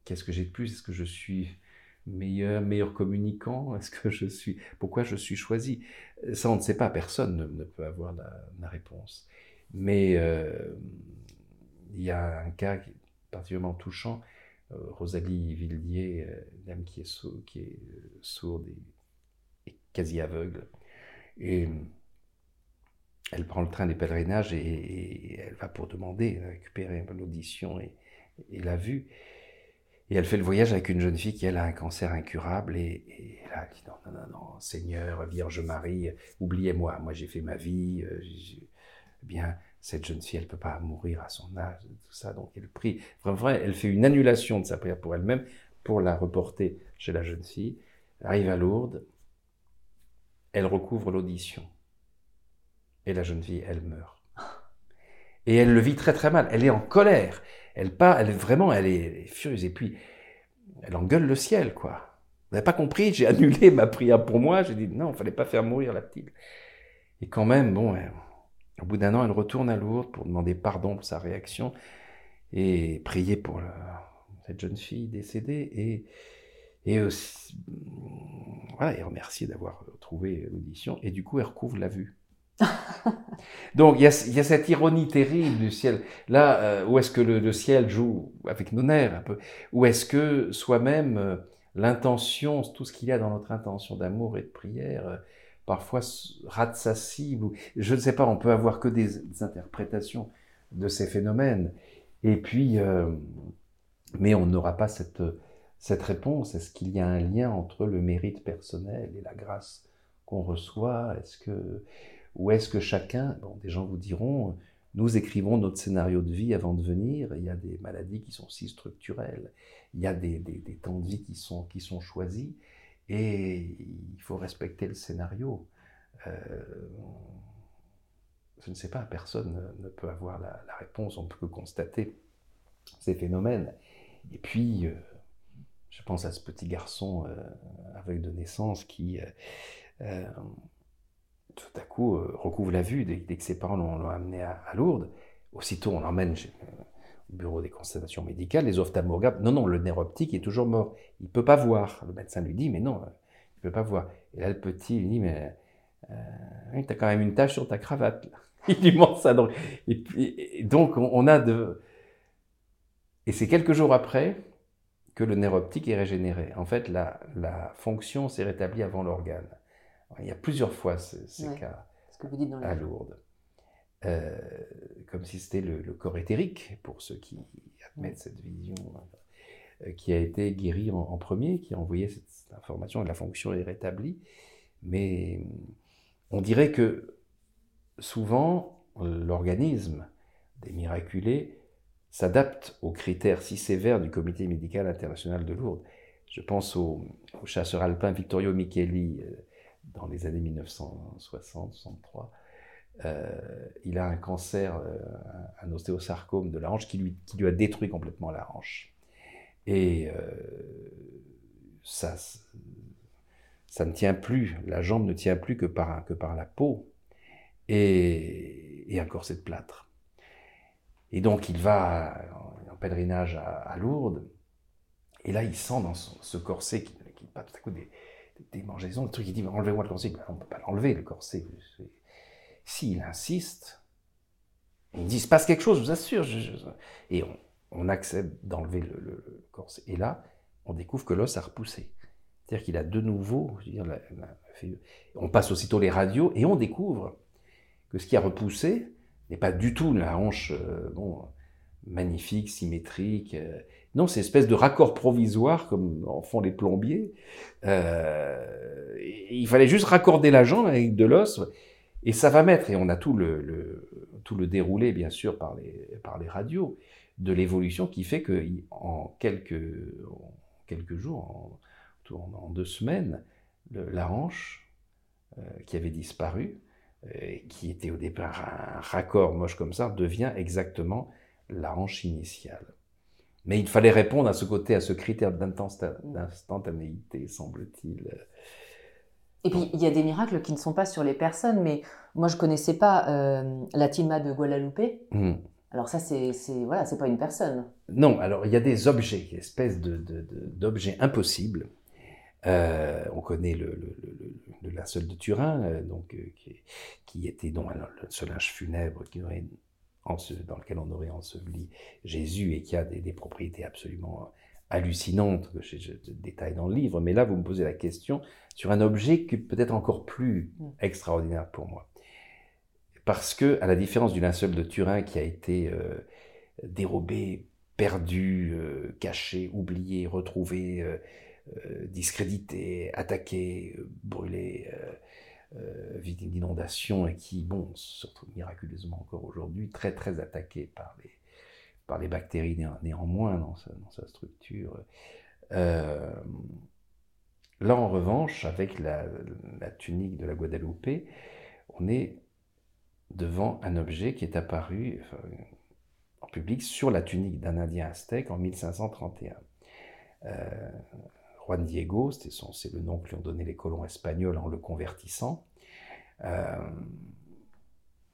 qu'est-ce que j'ai de plus? Est-ce que je suis meilleur, meilleur communicant? Est-ce que je suis Pourquoi je suis choisi? Ça, on ne sait pas. Personne ne, peut avoir la, réponse. Mais euh, il y a un cas particulièrement touchant. Euh, Rosalie Villiers, euh, dame qui est, est sourde et, quasi aveugle, et elle prend le train des pèlerinages et, elle va pour demander, récupérer l'audition et la vue. Et elle fait le voyage avec une jeune fille qui, a un cancer incurable. Et, là, elle dit non, non, non, Seigneur, Vierge Marie, oubliez-moi. Moi, j'ai fait ma vie. Euh, bien, cette jeune fille, elle ne peut pas mourir à son âge, tout ça. Donc, elle prie. Vraiment, elle fait une annulation de sa prière pour elle-même pour la reporter chez la jeune fille. Elle arrive à Lourdes. Elle recouvre l'audition. Et la jeune fille, elle meurt. Et elle le vit très très mal. Elle est en colère. Elle part, elle vraiment, elle est, est furieuse. Et puis, elle engueule le ciel, quoi. Vous n'avez pas compris J'ai annulé ma prière pour moi. J'ai dit non, il fallait pas faire mourir la petite. Et quand même, bon, au bout d'un an, elle retourne à Lourdes pour demander pardon pour sa réaction et prier pour cette jeune fille décédée et et voilà, et remercier d'avoir trouvé l'audition. Et du coup, elle recouvre la vue. Donc il y, a, cette ironie terrible du ciel. Là, euh, où est-ce que le, ciel joue avec nos nerfs un peu? Où est-ce que soi-même, euh, l'intention, tout ce qu'il y a dans notre intention d'amour et de prière, euh, parfois rate sa cible Je ne sais pas, on peut avoir que des, des interprétations de ces phénomènes. Et puis, mais on n'aura pas cette, cette réponse. Est-ce qu'il y a un lien entre le mérite personnel et la grâce qu'on reçoit? Est-ce que ou est-ce que chacun, bon, des gens vous diront, nous écrivons notre scénario de vie avant de venir, il y a des maladies qui sont si structurelles, il y a des, des, temps de vie qui sont, qui sont choisis, et il faut respecter le scénario. Euh, je ne sais pas, personne ne, ne peut avoir la, réponse, on peut que constater ces phénomènes. Et puis, euh, je pense à ce petit garçon euh, aveugle de naissance qui euh, tout à coup euh, recouvre la vue dès, que ses parents l'ont amené à, Lourdes. Aussitôt, on l'emmène au bureau des constatations médicales. Les ophtalmologues non, non, le nerf optique est toujours mort. Il ne peut pas voir. Le médecin lui dit, mais non, il ne peut pas voir. Et là, le petit lui dit, mais euh, tu as quand même une tache sur ta cravate. Il lui montre ça. Donc, et, donc on, on, a de... Et c'est quelques jours après que le nerf optique est régénéré. En fait, la, la fonction s'est rétablie avant l'organe. Il y a plusieurs fois ces, ces ouais, cas ce que vous dites dans à Lourdes. Euh, comme si c'était le, le, corps éthérique, pour ceux qui admettent ouais. cette vision, euh, qui a été guéri en, en, premier, qui a envoyé cette, cette, information et la fonction est rétablie. Mais on dirait que souvent, l'organisme des miraculés s'adapte aux critères si sévères du Comité médical international de Lourdes. Je pense au, au chasseur alpin Vittorio Micheli, euh, dans les années 1960-63. Euh, il a un cancer, euh, un ostéosarcome de la hanche qui lui, qui lui a détruit complètement la hanche. Et euh, ça, ça ne tient plus, la jambe ne tient plus que par, que par la peau et, et un corset de plâtre. Et donc il va en pèlerinage à, Lourdes, et là il sent dans ce corset qui, qui pas tout à coup des, démangeaisons, le truc, il dit, enlevez-moi le corset. On ne peut pas l'enlever, le corset. S'il insiste, il dit, il se passe quelque chose, je vous assure. Et on, accepte d'enlever le, corset. Et là, on découvre que l'os a repoussé. C'est-à-dire qu'il a de nouveau, on passe aussitôt les radios et on découvre que ce qui a repoussé n'est pas du tout la hanche, euh, bon, magnifique, symétrique, euh, Non, c'est une espèce de raccord provisoire, comme en font les plombiers. Euh, il fallait juste raccorder la jambe avec de l'os, et ça va mettre, et on a tout le, tout le déroulé, bien sûr, par les, par les radios, de l'évolution qui fait que en quelques, quelques jours, en, deux semaines, la hanche, euh, qui avait disparu, euh, qui était au départ un raccord moche comme ça, devient exactement la hanche initiale. Mais il fallait répondre à ce côté, à ce critère d'instantanéité, semble-t-il. Et puis, il y a des miracles qui ne sont pas sur les personnes, mais moi, je ne connaissais pas euh, la Tilma de Guadalupe. Hmm. Alors ça, c'est voilà, c'est pas une personne. Non, alors il y a des objets, des espèces d'objets de, impossibles. Euh, on connaît le, le, le, linceul de Turin, euh, donc, qui, était donc, le linge funèbre qui aurait dans lequel on aurait enseveli Jésus et qui a des, propriétés absolument hallucinantes que je, détaille dans le livre. Mais là, vous me posez la question sur un objet qui peut-être encore plus mm. extraordinaire pour moi. Parce que, à la différence du linceul de Turin qui a été euh, dérobé, perdu, euh, caché, oublié, retrouvé, euh, discrédité, attaqué, brûlé, euh, victime d'inondation et qui, bon, se miraculeusement encore aujourd'hui, très très attaqué par les, par les bactéries néanmoins dans sa, structure. Euh, là, en revanche, avec la, tunique de la Guadeloupe, on est devant un objet qui est apparu en public sur la tunique d'un Indien aztèque en 1531. Euh, Juan Diego, c'est le nom que lui ont donné les colons espagnols en le convertissant. Euh,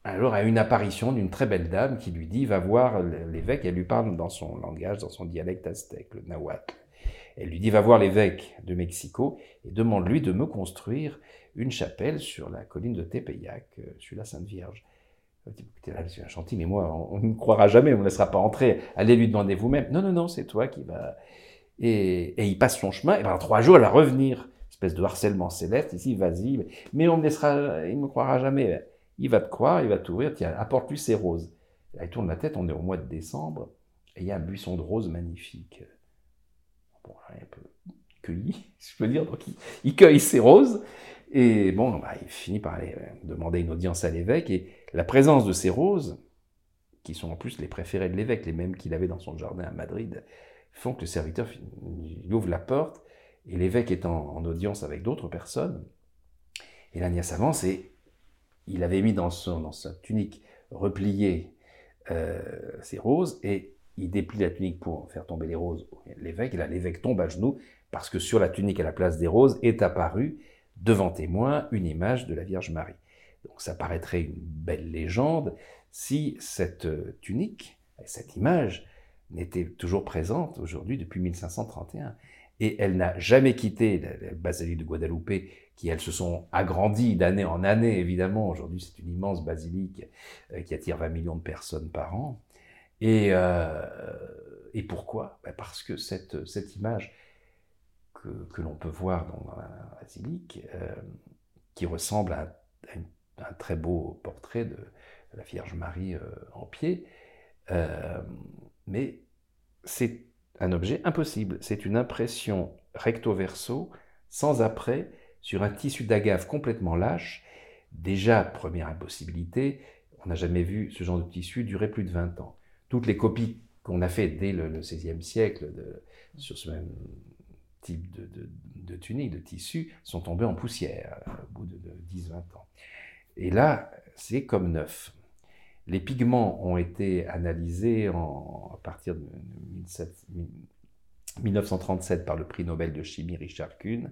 alors a une apparition d'une très belle dame qui lui dit va voir l'évêque, elle lui parle dans son langage, dans son dialecte aztèque, le nahuatl. Elle lui dit va voir l'évêque de Mexico et demande-lui de me construire une chapelle sur la colline de Tepeyac, euh, sur la Sainte Vierge. Écoutez, là, c'est gentil, mais moi, on ne croira jamais, on ne laissera pas entrer. Allez lui demander vous-même. Non, non, non, c'est toi qui va. Et, il passe son chemin, et pendant trois jours, elle va revenir. Espèce de harcèlement céleste, ici, vas-y. Mais on me laissera, il me croira jamais. Il va te croire, il va t'ouvrir, tiens, apporte-lui ses roses. il tourne la tête, on est au mois de décembre, et il y a un buisson de roses magnifique. Bon, un peu cueilli, je peux dire. Donc, il, cueille ses roses, et bon, bah, il finit par aller euh, demander une audience à l'évêque, et la présence de ces roses, qui sont en plus les préférées de l'évêque, les mêmes qu'il avait dans son jardin à Madrid, font que le serviteur ouvre la porte et l'évêque est en, audience avec d'autres personnes. Et l'Agnès avance et il avait mis dans, dans sa tunique repliée euh, ses roses et il déplie la tunique pour faire tomber les roses. L'évêque, et là l'évêque tombe à genoux parce que sur la tunique à la place des roses est apparue devant témoin une image de la Vierge Marie. Donc ça paraîtrait une belle légende si cette tunique, cette image, n'était toujours présente aujourd'hui depuis 1531. Et elle n'a jamais quitté la, basilique de Guadalupe, qui elles se sont agrandies d'année en année, évidemment. Aujourd'hui, c'est une immense basilique euh, qui attire 20 millions de personnes par an. Et, euh, et pourquoi? Ben Parce que cette, cette image que, que l'on peut voir dans la basilique, euh, qui ressemble à, un très beau portrait de la Vierge Marie en pied, mais c'est un objet impossible. C'est une impression recto-verso, sans après, sur un tissu d'agave complètement lâche. Déjà, première impossibilité, on n'a jamais vu ce genre de tissu durer plus de 20 ans. Toutes les copies qu'on a fait dès le, XVIe siècle sur ce même type de, tunique, de tissu, sont tombées en poussière au bout de, de 10-20 ans. Et là, c'est comme neuf. Les pigments ont été analysés à partir de 1937 par le prix Nobel de chimie Richard Kuhn,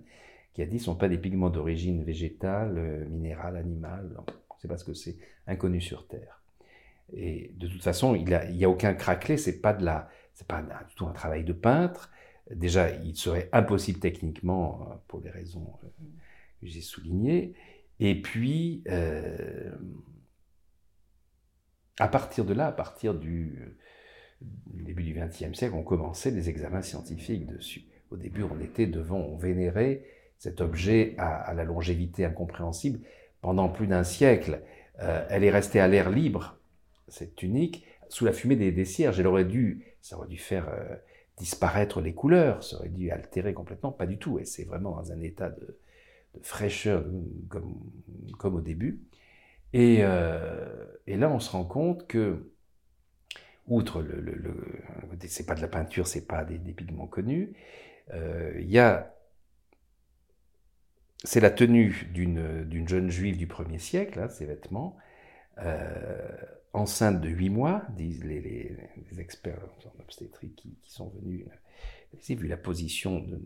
qui a dit ce ne sont pas des pigments d'origine végétale, euh, minérale, animale. On ne que c'est, inconnu sur Terre. Et de toute façon, il n'y a, aucun craquelé, c'est pas de la, pas du tout un travail de peintre. Déjà, il serait impossible techniquement euh, pour les raisons euh, que j'ai soulignées. Et puis, à partir de là, à partir du, début du XXe siècle, on commençait des examens scientifiques dessus. Au début, on était devant, on vénérait cet objet à, la longévité incompréhensible pendant plus d'un siècle. Euh, elle est restée à l'air libre, cette tunique, sous la fumée des, des cierges. Elle aurait dû, ça aurait dû faire euh, disparaître les couleurs, ça aurait dû altérer complètement, pas du tout, et c'est vraiment dans un état de, fraîcheur comme, au début. Et, euh, et, là, on se rend compte que, outre le, le, le c'est pas de la peinture, c'est pas des, pigments connus, euh, il y a, c'est la tenue d'une jeune juive du premier siècle, hein, ces vêtements, euh, enceinte de 8 mois, disent les, experts en obstétrique qui, sont venus, euh, vu la position de,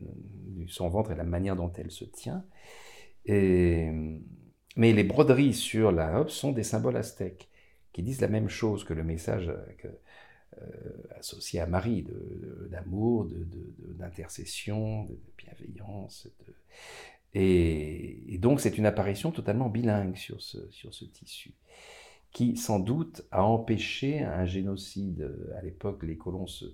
son ventre et la manière dont elle se tient. Et, mais les broderies sur la hope sont des symboles aztèques qui disent la même chose que le message euh, associé à Marie, d'amour, d'intercession, de, bienveillance. Et, donc c'est une apparition totalement bilingue sur ce, sur ce tissu qui sans doute a empêché un génocide. À l'époque, les colons se,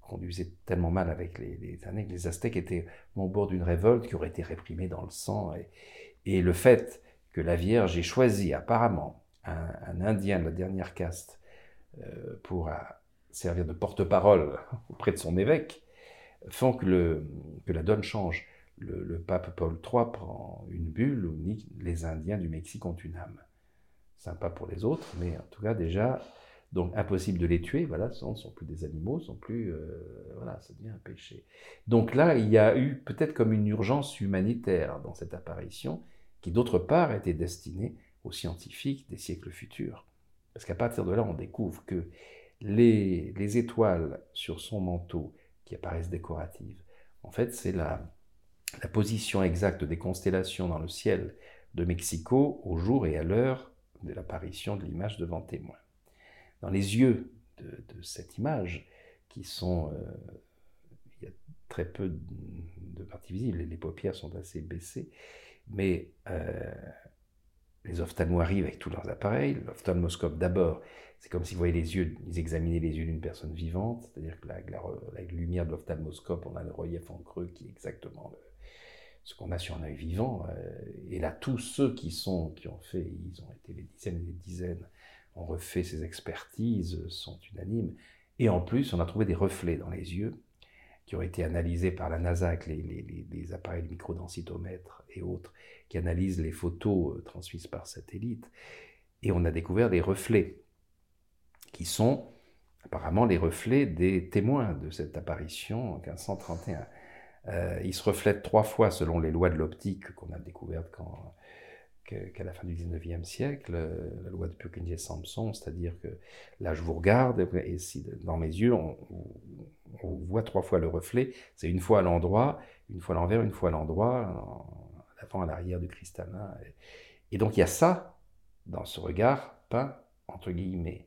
conduisaient tellement mal avec les, que les Aztèques étaient au bord d'une révolte qui aurait été réprimée dans le sang. Et, le fait que la Vierge ait choisi apparemment un, Indien de la dernière caste euh, pour servir de porte-parole auprès de son évêque font que, le, que la donne change. Le, pape Paul III prend une bulle où les Indiens du Mexique ont une âme sympa pour les autres, mais en tout cas déjà, donc impossible de les tuer, voilà, ce ne sont plus des animaux, sont plus, euh, voilà, ça devient un péché. Donc là, il y a eu peut-être comme une urgence humanitaire dans cette apparition, qui d'autre part était destinée aux scientifiques des siècles futurs. Parce qu'à partir de là, on découvre que les, les étoiles sur son manteau qui apparaissent décoratives, en fait, c'est la, la position exacte des constellations dans le ciel de Mexico au jour et à l'heure de l'apparition de l'image devant témoin. Dans les yeux de, cette image, qui sont... Euh, très peu de, parties visibles, les, paupières sont assez baissées, mais euh, les ophtalmos arrivent avec tous leurs appareils. L'ophtalmoscope d'abord, c'est comme s'ils voyaient les yeux, ils examinaient les yeux d'une personne vivante, c'est-à-dire que la, lumière de l'ophtalmoscope, on a le relief en creux qui est exactement ce qu'on a sur un œil vivant. Euh, et là, tous ceux qui sont, qui ont fait, ils ont été des dizaines et des dizaines, ont refait ces expertises, sont unanimes. Et en plus, on a trouvé des reflets dans les yeux qui ont été analysés par la NASA avec les, appareils de microdensitomètre et autres, qui analysent les photos euh, transmises par satellite. Et on a découvert des reflets qui sont apparemment les reflets des témoins de cette apparition en 1531. Euh, il se reflète trois fois selon les lois de l'optique qu'on a découvertes quand, qu'à la fin du 19e siècle, la loi de Purkinje-Samson, c'est-à-dire que là je vous regarde et si dans mes yeux on, voit trois fois le reflet, c'est une fois à l'endroit, une fois à l'envers, une fois à l'endroit, à l'avant, à l'arrière du cristallin. Et, donc il y a ça dans ce regard peint entre guillemets.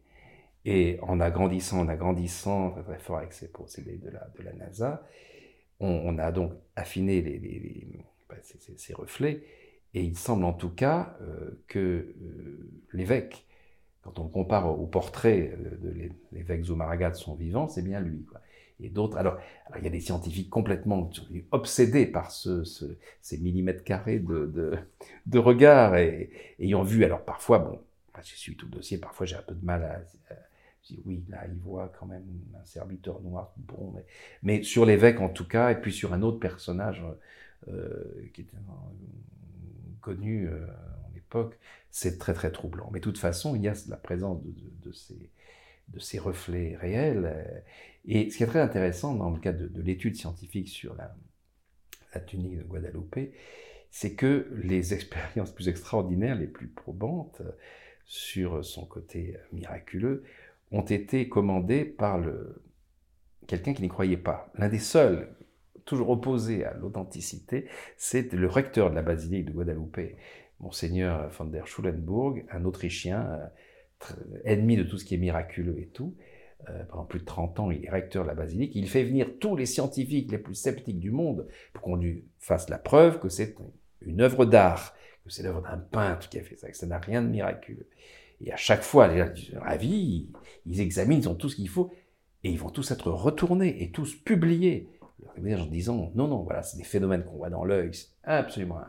Et en agrandissant, en agrandissant très, très fort avec ces procédés de la, NASA, on, a donc affiné bah, ces, reflets, et il semble en tout cas euh, que euh, l'évêque, quand on compare au portrait de l'évêque Zumaraga de son vivant, c'est bien lui. Et d'autres, alors, il y a des scientifiques complètement obsédés par ce, ces millimètres carrés de, regard, et ayant vu, alors parfois, bon, je suis tout le dossier, parfois j'ai un peu de mal à oui, là, il voit quand même un serviteur noir, bon, mais, sur l'évêque en tout cas, et puis sur un autre personnage euh, qui était connu euh, en époque, c'est très très troublant. Mais de toute façon, il y a la présence de, ces, de ces reflets réels. Et ce qui est très intéressant dans le cadre de, l'étude scientifique sur la, la tunique de Guadalupe, c'est que les expériences plus extraordinaires, les plus probantes sur son côté miraculeux, ont été commandés par le... quelqu'un qui n'y croyait pas. L'un des seuls, toujours opposé à l'authenticité, c'est le recteur de la basilique de Guadalupe, monseigneur von der Schulenburg, un Autrichien, euh, ennemi de tout ce qui est miraculeux et tout. Euh, pendant plus de 30 ans, il est recteur de la basilique. Il fait venir tous les scientifiques les plus sceptiques du monde pour qu'on lui fasse la preuve que c'est une œuvre d'art, que c'est l'œuvre d'un peintre qui a fait ça, que ça n'a rien de miraculeux. Et à chaque fois, les gens ravis, ils, examinent, ils ont tout ce qu'il faut, et ils vont tous être retournés et tous publiés. En disant, non, non, voilà, c'est des phénomènes qu'on voit dans l'œil, c'est absolument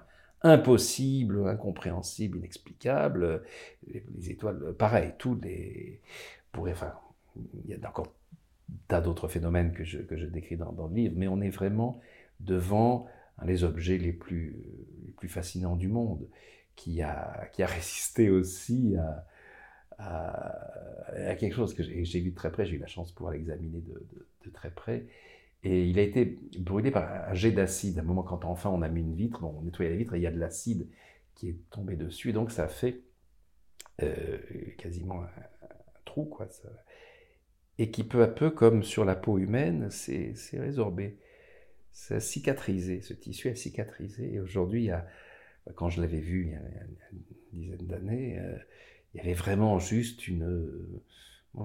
impossible, incompréhensible, inexplicable. Les, étoiles, pareil, tous les... Enfin, il y a encore tas d'autres phénomènes que je, que je décris dans, dans, le livre, mais on est vraiment devant un des objets les plus, les plus fascinants du monde, qui a, qui a résisté aussi à, à, quelque chose que j'ai vu de très près, j'ai eu la chance de pouvoir l'examiner de, de, très près. Et il a été brûlé par un jet d'acide. À un moment, quand enfin on a mis une vitre, on nettoyait la vitre et il y a de l'acide qui est tombé dessus. Donc ça fait euh, quasiment un, trou, quoi. Et qui peu à peu, comme sur la peau humaine, s'est résorbé. Ça a cicatrisé, ce tissu a cicatrisé. Et aujourd'hui, quand je l'avais vu il y a une dizaine d'années, euh, il y avait vraiment juste une,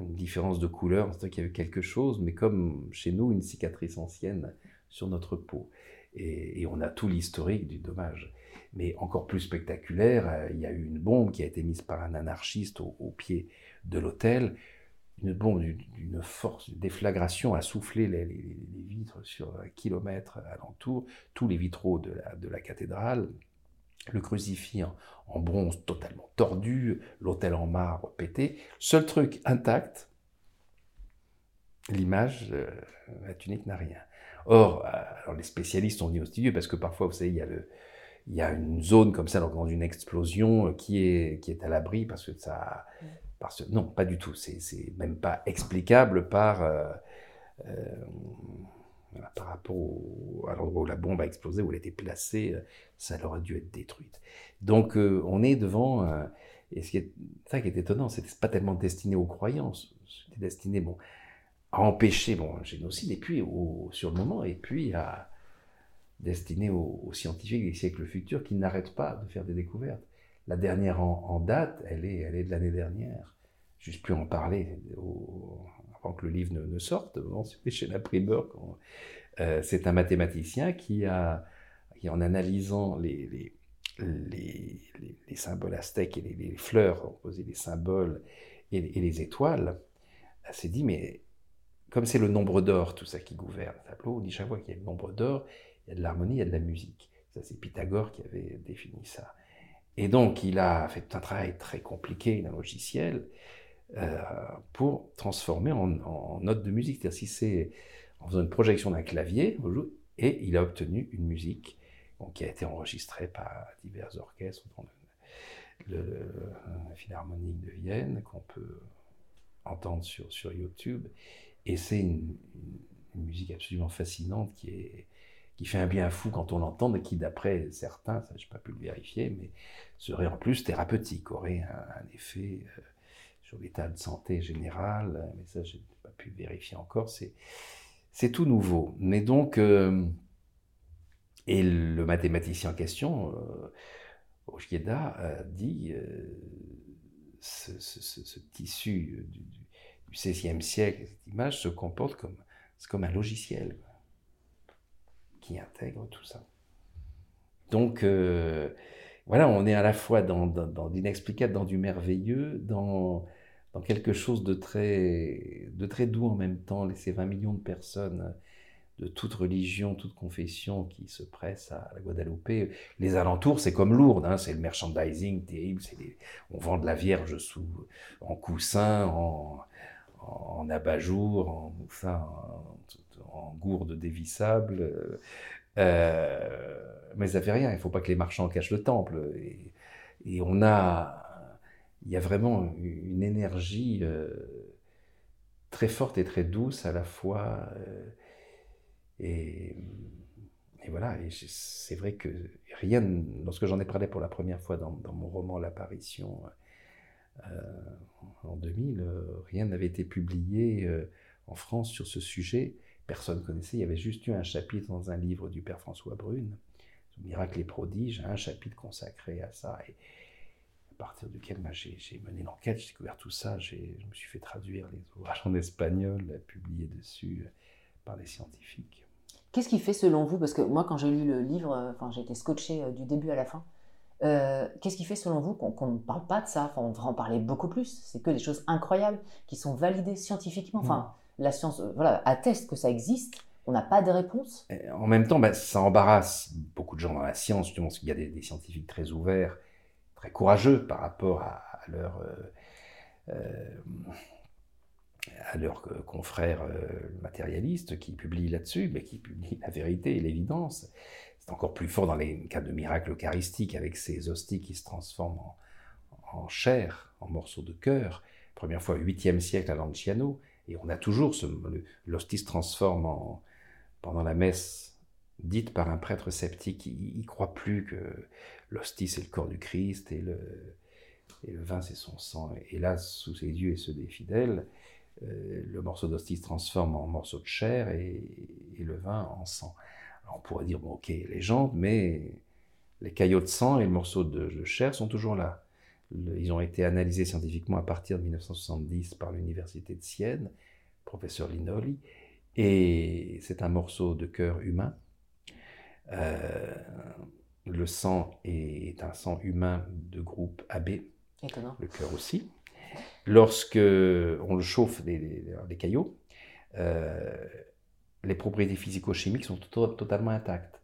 une différence de couleur, c'est-à-dire qu'il y avait quelque chose, mais comme chez nous, une cicatrice ancienne sur notre peau. Et, on a tout l'historique du dommage. Mais encore plus spectaculaire, euh, il y a eu une bombe qui a été mise par un anarchiste au pied de l'hôtel une bombe d'une force, une déflagration a soufflé les, vitres sur un kilomètre alentour, tous les vitraux de la cathédrale, le crucifix en, bronze totalement tordu, l'autel en marbre pété. Seul truc intact, l'image, euh, la tunique n'a rien. Or, euh, les spécialistes ont dit au studio, parce que parfois, vous savez, il y a une zone comme ça dans une explosion euh, qui est, qui est à l'abri parce que ça, non, pas du tout. C'est même pas explicable par, par rapport à l'endroit où la bombe a explosé, où elle été placée, euh, ça aurait dû être détruite. Donc on est devant, et ce qui est, ça qui est étonnant, c'était pas tellement destiné aux croyances, c'était destiné bon, à empêcher bon, un génocide, et puis sur le moment, et puis à destiné aux, aux scientifiques des siècles futurs qui n'arrêtent pas de faire des découvertes. La dernière en, date, elle est, elle est de l'année dernière. Juste plus en parler que le livre ne, sorte. Chez. Euh, c'est un mathématicien qui a, qui en analysant les, les, les, les symboles aztèques et les, fleurs, opposé les symboles et, les étoiles, s'est dit, mais comme c'est le nombre d'or, tout ça qui gouverne le tableau, on dit chaque fois qu'il y a le nombre d'or, il y a de l'harmonie, il y a de la musique. Ça, c'est Pythagore qui avait défini ça. Et donc, il a fait un travail très compliqué, un logiciel, euh, pour transformer en, en note de musique. C'est-à-dire, si c'est en faisant une projection d'un clavier, et il a obtenu une musique qui a été enregistrée par divers orchestres, dont le, Philharmonique de Vienne, qu'on peut entendre sur, YouTube. Et c'est une, musique absolument fascinante qui fait un bien fou quand on l'entend, et qui, d'après certains, ça je n'ai pas pu le vérifier, mais serait en plus thérapeutique, aurait un, effet euh, l'état de santé général, mais ça je n'ai pas pu vérifier encore, c'est tout nouveau. Mais donc, euh, et le mathématicien en question, euh, a dit euh, ce, tissu du, XVIe siècle, cette image se comporte comme, comme un logiciel qui intègre tout ça. Donc, euh, voilà, on est à la fois dans, dans, l'inexplicable, dans du merveilleux, dans, dans quelque chose de très, de très doux en même temps. Ces 20 millions de personnes de toute religion, toute confession qui se pressent à la Guadeloupe. Les alentours, c'est comme Lourdes, hein, c'est le merchandising terrible. on vend de la Vierge sous, en coussin, en, en abat-jour, en, en gourde dévissable. Euh, mais ça fait rien, il ne faut pas que les marchands cachent le temple. Et, on a, il y a vraiment une énergie euh, très forte et très douce à la fois. Euh, et, voilà, et c'est vrai que rien, lorsque j'en ai parlé pour la première fois dans, mon roman L'apparition en 2000, rien n'avait été publié en France sur ce sujet personne connaissait. Il y avait juste eu un chapitre dans un livre du père François Brune, Miracle et prodiges, un chapitre consacré à ça. À partir duquel j'ai mené l'enquête, j'ai découvert tout ça, je me suis fait traduire les ouvrages en espagnol, publiés dessus par des scientifiques. Qu'est-ce qui fait selon vous, parce que moi quand j'ai lu le livre, enfin, j'ai été scotché euh, du début à la fin, euh, qu'est-ce qui fait selon vous qu'on ne parle pas de ça? Enfin, On devrait en parler beaucoup plus. C'est que des choses incroyables qui sont validées scientifiquement. Enfin, la science euh, voilà, atteste que ça existe. On n'a pas de réponse. En même temps, bah, ça embarrasse beaucoup de gens dans la science, justement, parce qu'il y a des, scientifiques très ouverts, très courageux par rapport à, euh, à leurs confrères matérialistes qui publient là-dessus, mais qui publient la vérité et l'évidence. C'est encore plus fort dans les cas de miracles eucharistiques avec ces hosties qui se transforment en, chair, en morceaux de cœur. Première fois au 8e siècle à Lanciano, et on a toujours ce. L'hostie se transforme en, pendant la messe dite par un prêtre sceptique. Il ne croit plus que l'hostie c'est le corps du Christ et le, vin c'est son sang. Et là, sous ses yeux et ceux des fidèles, euh, le morceau d'hostie se transforme en morceau de chair et, et le vin en sang. Alors on pourrait dire, bon ok, légende, mais les caillots de sang et le morceau de chair sont toujours là ils ont été analysés scientifiquement à partir de 1970 par l'université de Sienne, professeur Linoli, et c'est un morceau de cœur humain. Euh, le sang est un sang humain de groupe AB, le cœur aussi. Lorsque on le chauffe les, caillots, euh, les propriétés physico-chimiques sont totalement intactes.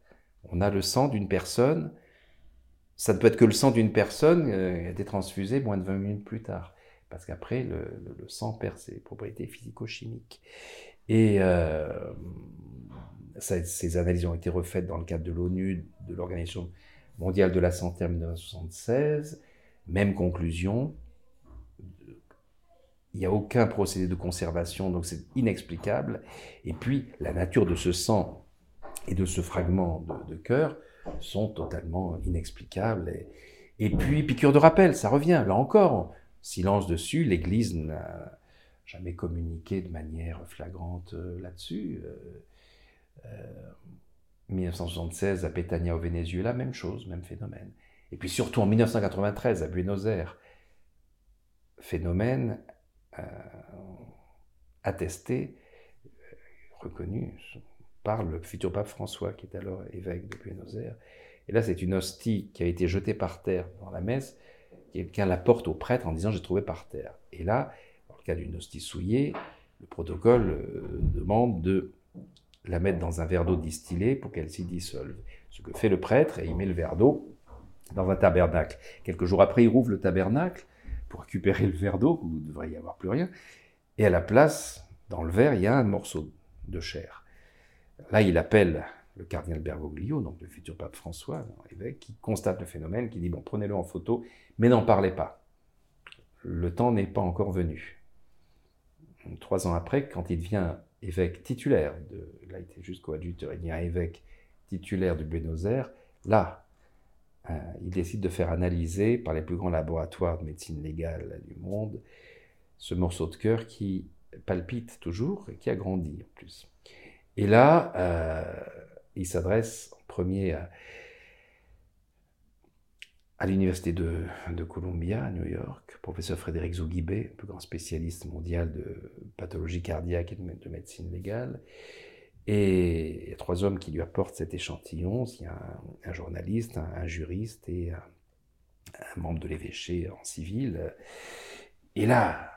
On a le sang d'une personne ça ne peut être que le sang d'une personne qui euh, a été transfusé moins de 20 minutes plus tard. Parce qu'après, le, sang perd ses propriétés physico-chimiques. Et euh, ces analyses ont été refaites dans le cadre de l'ONU, de l'Organisation mondiale de la santé en 1976. Même conclusion. Il n'y a aucun procédé de conservation, donc c'est inexplicable. Et puis, la nature de ce sang et de ce fragment de, cœur sont totalement inexplicables. Et, puis, piqûre de rappel, ça revient, là encore, silence dessus, l'Église n'a jamais communiqué de manière flagrante euh, là-dessus. 1976, euh, euh, à Pétania au Venezuela, même chose, même phénomène. Et puis surtout en 1993, à Buenos Aires, phénomène attesté, reconnu, par le futur pape François, qui est alors évêque de Buenos Aires. Et là, c'est une hostie qui a été jetée par terre dans la messe. Quelqu'un la porte au prêtre en disant J'ai trouvé par terre. Et là, dans le cas d'une hostie souillée, le protocole euh, demande de la mettre dans un verre d'eau distillé pour qu'elle s'y dissolve. Ce que fait le prêtre, et il met le verre d'eau dans un tabernacle. Quelques jours après, il rouvre le tabernacle pour récupérer le verre d'eau, où il ne devrait y avoir plus rien. Et à la place, dans le verre, il y a un morceau de chair. Là, il appelle le cardinal Bergoglio, donc le futur pape François, évêque, qui constate le phénomène, qui dit bon, prenez-le en photo, mais n'en parlez pas. Le temps n'est pas encore venu. Trois ans après, quand il devient évêque titulaire, de, il était juste coadjuteur, il devient évêque titulaire du Buenos Aires, là, euh, il décide de faire analyser par les plus grands laboratoires de médecine légale du monde ce morceau de cœur qui palpite toujours et qui a grandi en plus. Et là, euh, il s'adresse en premier à, l'université de, Columbia, à New York, professeur Frédéric Zougibé, plus grand spécialiste mondial de pathologie cardiaque et de, médecine légale. Et il y a trois hommes qui lui apportent cet échantillon. Il y a un, journaliste, un, juriste et un, membre de l'évêché en civil. Et là,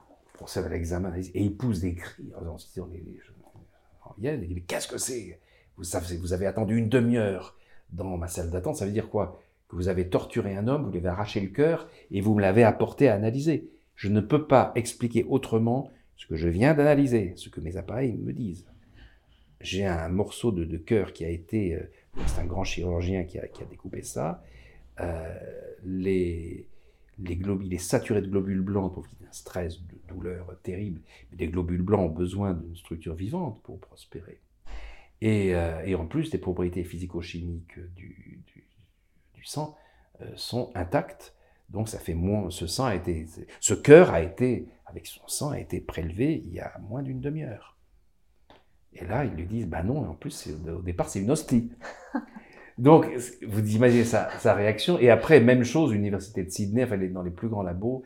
on procède à l'examen et il pousse des cris en disant il dit, mais qu'est-ce que c'est? Vous, vous avez attendu une demi-heure dans ma salle d'attente, ça veut dire quoi? Que vous avez torturé un homme, vous lui avez arraché le cœur et vous me l'avez apporté à analyser. Je ne peux pas expliquer autrement ce que je viens d'analyser, ce que mes appareils me disent. J'ai un morceau de, cœur qui a été, euh, c'est un grand chirurgien qui a, découpé ça. Euh, les, les globules, il est saturé de globules blancs pour qu'il un stress, de douleur terrible. Mais les globules blancs ont besoin d'une structure vivante pour prospérer. Et, euh, en plus, les propriétés physico-chimiques du, euh, sont intactes. Donc ça fait moins. Ce sang a été, ce cœur a été, avec son sang, a été prélevé il y a moins d'une demi-heure. Et là, ils lui disent, bah non, en plus, au départ, c'est une hostie. Donc, vous imaginez sa, réaction. Et après, même chose, l'université de Sydney, enfin, dans les plus grands labos.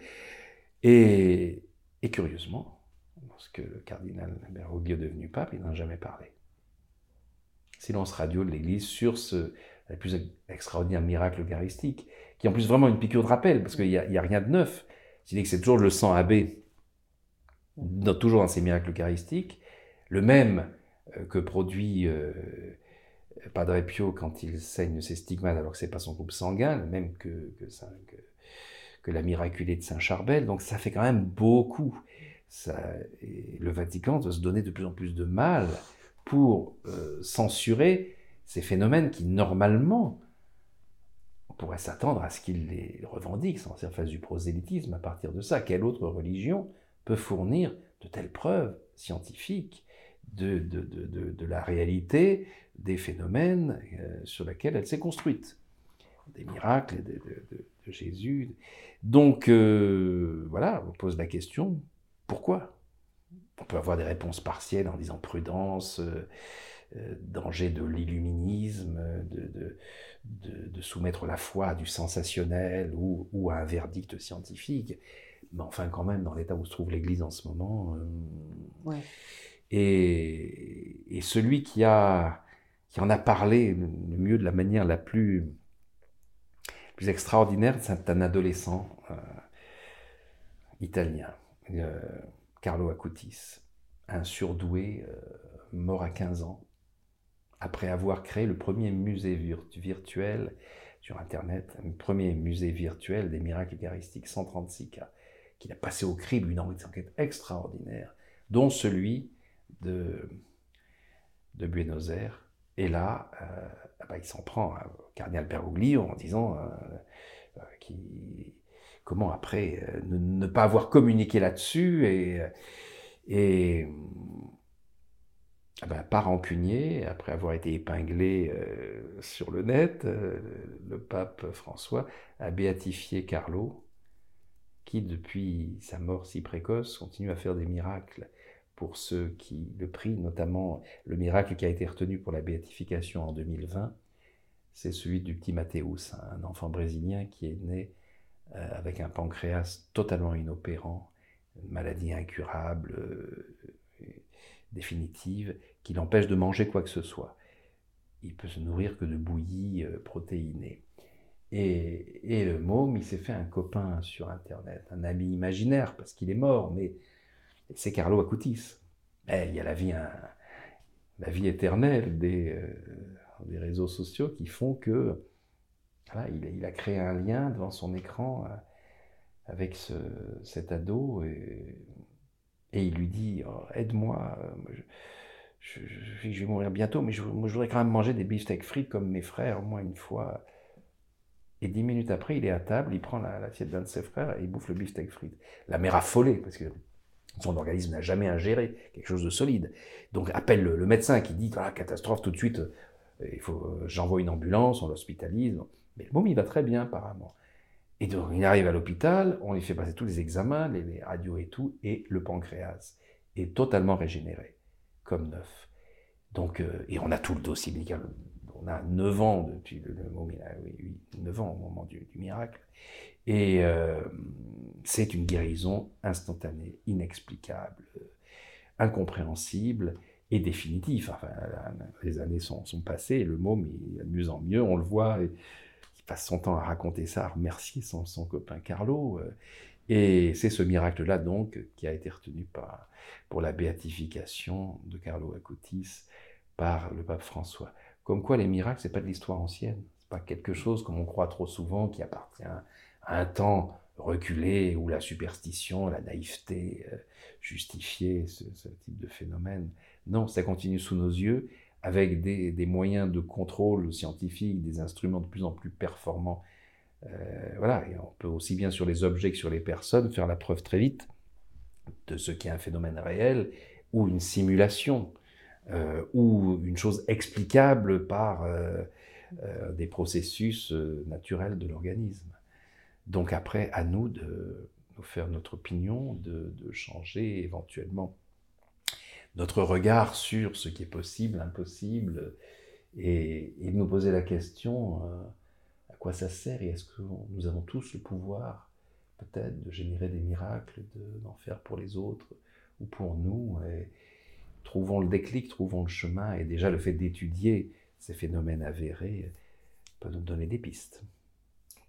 Et, et curieusement, lorsque le cardinal Bergoglio est devenu pape, il n'en a jamais parlé. Silence radio de l'Église sur ce le plus extraordinaire miracle eucharistique, qui est en plus vraiment une piqûre de rappel, parce qu'il n'y a, rien de neuf. C'est-à-dire que c'est toujours le sang abbé, toujours dans ces miracles eucharistiques, le même euh, que produit euh, Padre Pio quand il saigne ses stigmates alors que c'est pas son groupe sanguin, le même que, que, la miraculée de Saint Charbel. Donc ça fait quand même beaucoup. le Vatican doit se donner de plus en plus de mal pour euh, censurer ces phénomènes qui, normalement, on pourrait s'attendre à ce qu'il les revendique, sans faire face du prosélytisme à partir de ça. Quelle autre religion peut fournir de telles preuves scientifiques de, de, la réalité des phénomènes euh, sur lesquels elle s'est construite? Des miracles de, Jésus. Donc, euh, voilà, on pose la question, pourquoi? On peut avoir des réponses partielles en disant prudence, euh, danger de l'illuminisme, de, de, soumettre la foi à du sensationnel ou, à un verdict scientifique. Mais enfin, quand même, dans l'état où se trouve l'Église en ce moment. Euh, et, et, celui qui, a, qui en a parlé le mieux de la manière la plus, plus extraordinaire, c'est un adolescent italien euh, Carlo Acutis, un surdoué euh, mort à 15 ans, après avoir créé le premier musée virtuel sur Internet, un premier musée virtuel des miracles eucharistiques, 136 cas, qu'il a passé au crible une enquête extraordinaire, dont celui de, Buenos Aires. Et là, euh, ah bah, il s'en prend au cardinal Bergoglio en disant qu'il comment après euh, ne, pas avoir communiqué là-dessus et, ben, pas rancunier, après avoir été épinglé euh, sur le net, euh, le pape François a béatifié Carlo, qui depuis sa mort si précoce continue à faire des miracles pour ceux qui le prient, notamment le miracle qui a été retenu pour la béatification en 2020, c'est celui du petit Mathéus, un enfant brésilien qui est né euh, avec un pancréas totalement inopérant, maladie incurable, définitive, qui l'empêche de manger quoi que ce soit. Il peut se nourrir que de bouillies euh, protéinées. Et, et, le môme, il s'est fait un copain sur Internet, un ami imaginaire, parce qu'il est mort, mais c'est Carlo Acutis. Mais il y a la vie, la vie éternelle des, des réseaux sociaux qui font que il, a créé un lien devant son écran euh, avec cet ado et, il lui dit oh, Aide-moi, euh, je, vais mourir bientôt, mais je, voudrais quand même manger des beefsteaks frites comme mes frères, moins une fois. Et dix minutes après, il est à table, il prend l'assiette d'un de ses frères et il bouffe le beefsteak frites. La mère affolée, parce que son organisme n'a jamais ingéré quelque chose de solide. Donc appelle le, médecin qui dit ah, catastrophe tout de suite, euh, faut, j'envoie une ambulance, on l'hospitalise. Mais le môme, il va très bien apparemment. Et donc, il arrive à l'hôpital, on lui fait passer tous les examens, les, radios et tout, et le pancréas est totalement régénéré, comme neuf. Donc, euh, et on a tout le dossier médical. On a 9 ans depuis le, môme, il a oui, 9 ans au moment du, miracle. Et euh, c'est une guérison instantanée, inexplicable, incompréhensible et définitive. Enfin, les années sont, passées, le môme, il de mieux en mieux, on le voit. Passe son temps à raconter ça, à remercier son, son copain Carlo. Euh, et c'est ce miracle-là, donc, qui a été retenu pour la béatification de Carlo Acutis par le pape François. Comme quoi, les miracles, c'est pas de l'histoire ancienne. C'est pas quelque chose, comme on croit trop souvent, qui appartient à un temps reculé où la superstition, la naïveté euh, justifiait ce type de phénomène. Non, ça continue sous nos yeux avec des, moyens de contrôle scientifique, des instruments de plus en plus performants. Euh, voilà, on peut aussi bien sur les objets que sur les personnes faire la preuve très vite de ce qui est un phénomène réel ou une simulation euh, ou une chose explicable par euh, des processus naturels de l'organisme. Donc après, à nous de faire notre opinion, de changer éventuellement notre regard sur ce qui est possible, impossible, et, de nous poser la question euh, à quoi ça sert et est-ce que nous avons tous le pouvoir peut-être de générer des miracles, d'en faire pour les autres ou pour nous. Et trouvons le déclic, trouvons le chemin, et déjà le fait d'étudier ces phénomènes avérés peut nous donner des pistes.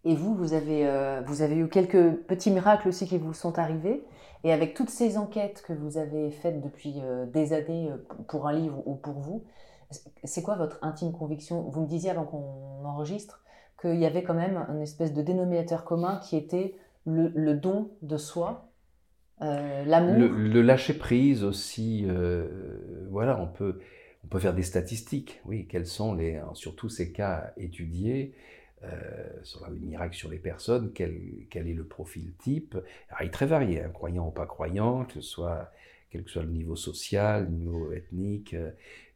Et vous, vous avez, euh, vous avez eu quelques petits miracles aussi qui vous sont arrivés. Et avec toutes ces enquêtes que vous avez faites depuis euh, des années euh, pour un livre ou pour vous, c'est quoi votre intime conviction? Vous me disiez avant qu'on enregistre qu'il y avait quand même une espèce de dénominateur commun qui était le, don de soi l'amour. Le, lâcher prise aussi. voilà, on peut, on peut faire des statistiques. Oui, quels sont les, sur ces cas étudiés, sur les miracles sur les personnes, quel, quel est le profil type Alors, Il est très varié, hein, croyant ou pas croyant, que ce soit quel que soit le niveau social, le niveau ethnique,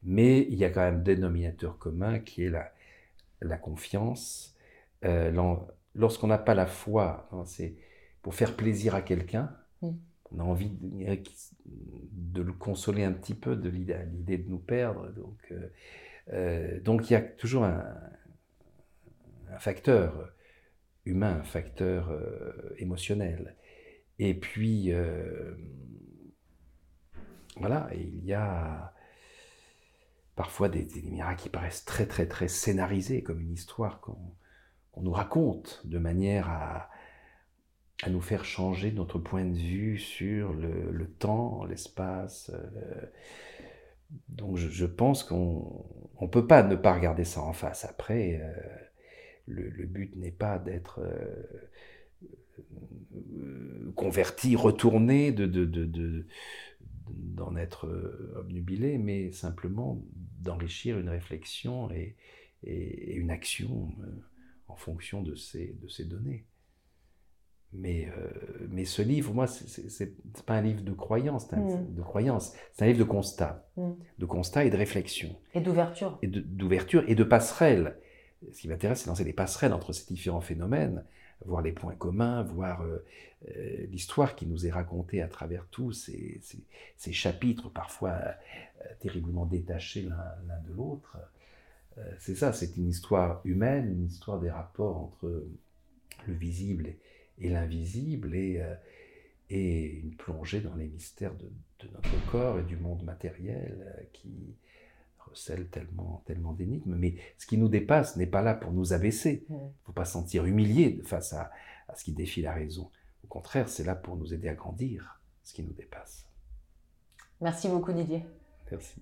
mais il y a quand même un dénominateur commun qui est la, la confiance. Euh, lorsqu'on n'a pas la foi, hein, c'est pour faire plaisir à quelqu'un, mm. on a envie de, le consoler un petit peu de l'idée de nous perdre. Donc, euh, euh, donc il y a toujours un, facteur humain, un facteur émotionnel. Et puis, voilà, il y a parfois des, miracles qui paraissent très très très scénarisés, comme une histoire qu'on nous raconte de manière à, nous faire changer notre point de vue sur le, temps, l'espace. Euh, donc je, pense qu'on ne peut pas ne pas regarder ça en face. Après, euh, le, but n'est pas d'être euh, converti, retourné, de, de, de d'en être obnubilé, mais simplement d'enrichir une réflexion et, une action euh, en fonction de ces, de ces données. Mais, euh, mais ce livre, moi, c'est pas un livre de croyance, c'est un, mm. de croyance, c'est un livre de constat, mm. de constat et de réflexion. Et d'ouverture. Et d'ouverture et de passerelle. Ce qui m'intéresse, c'est lancer des passerelles entre ces différents phénomènes, voir les points communs, voir euh, l'histoire qui nous est racontée à travers tous ces, chapitres, parfois terriblement détachés l'un de l'autre. Euh, c'est ça, c'est une histoire humaine, une histoire des rapports entre le visible et, l'invisible, et, euh, une plongée dans les mystères de, notre corps et du monde matériel euh, qui recèle tellement, tellement d'énigmes. Mais ce qui nous dépasse n'est pas là pour nous abaisser. Il ne faut pas se sentir humilié face à, à ce qui défie la raison. Au contraire, c'est là pour nous aider à grandir, ce qui nous dépasse. Merci beaucoup Didier. Merci.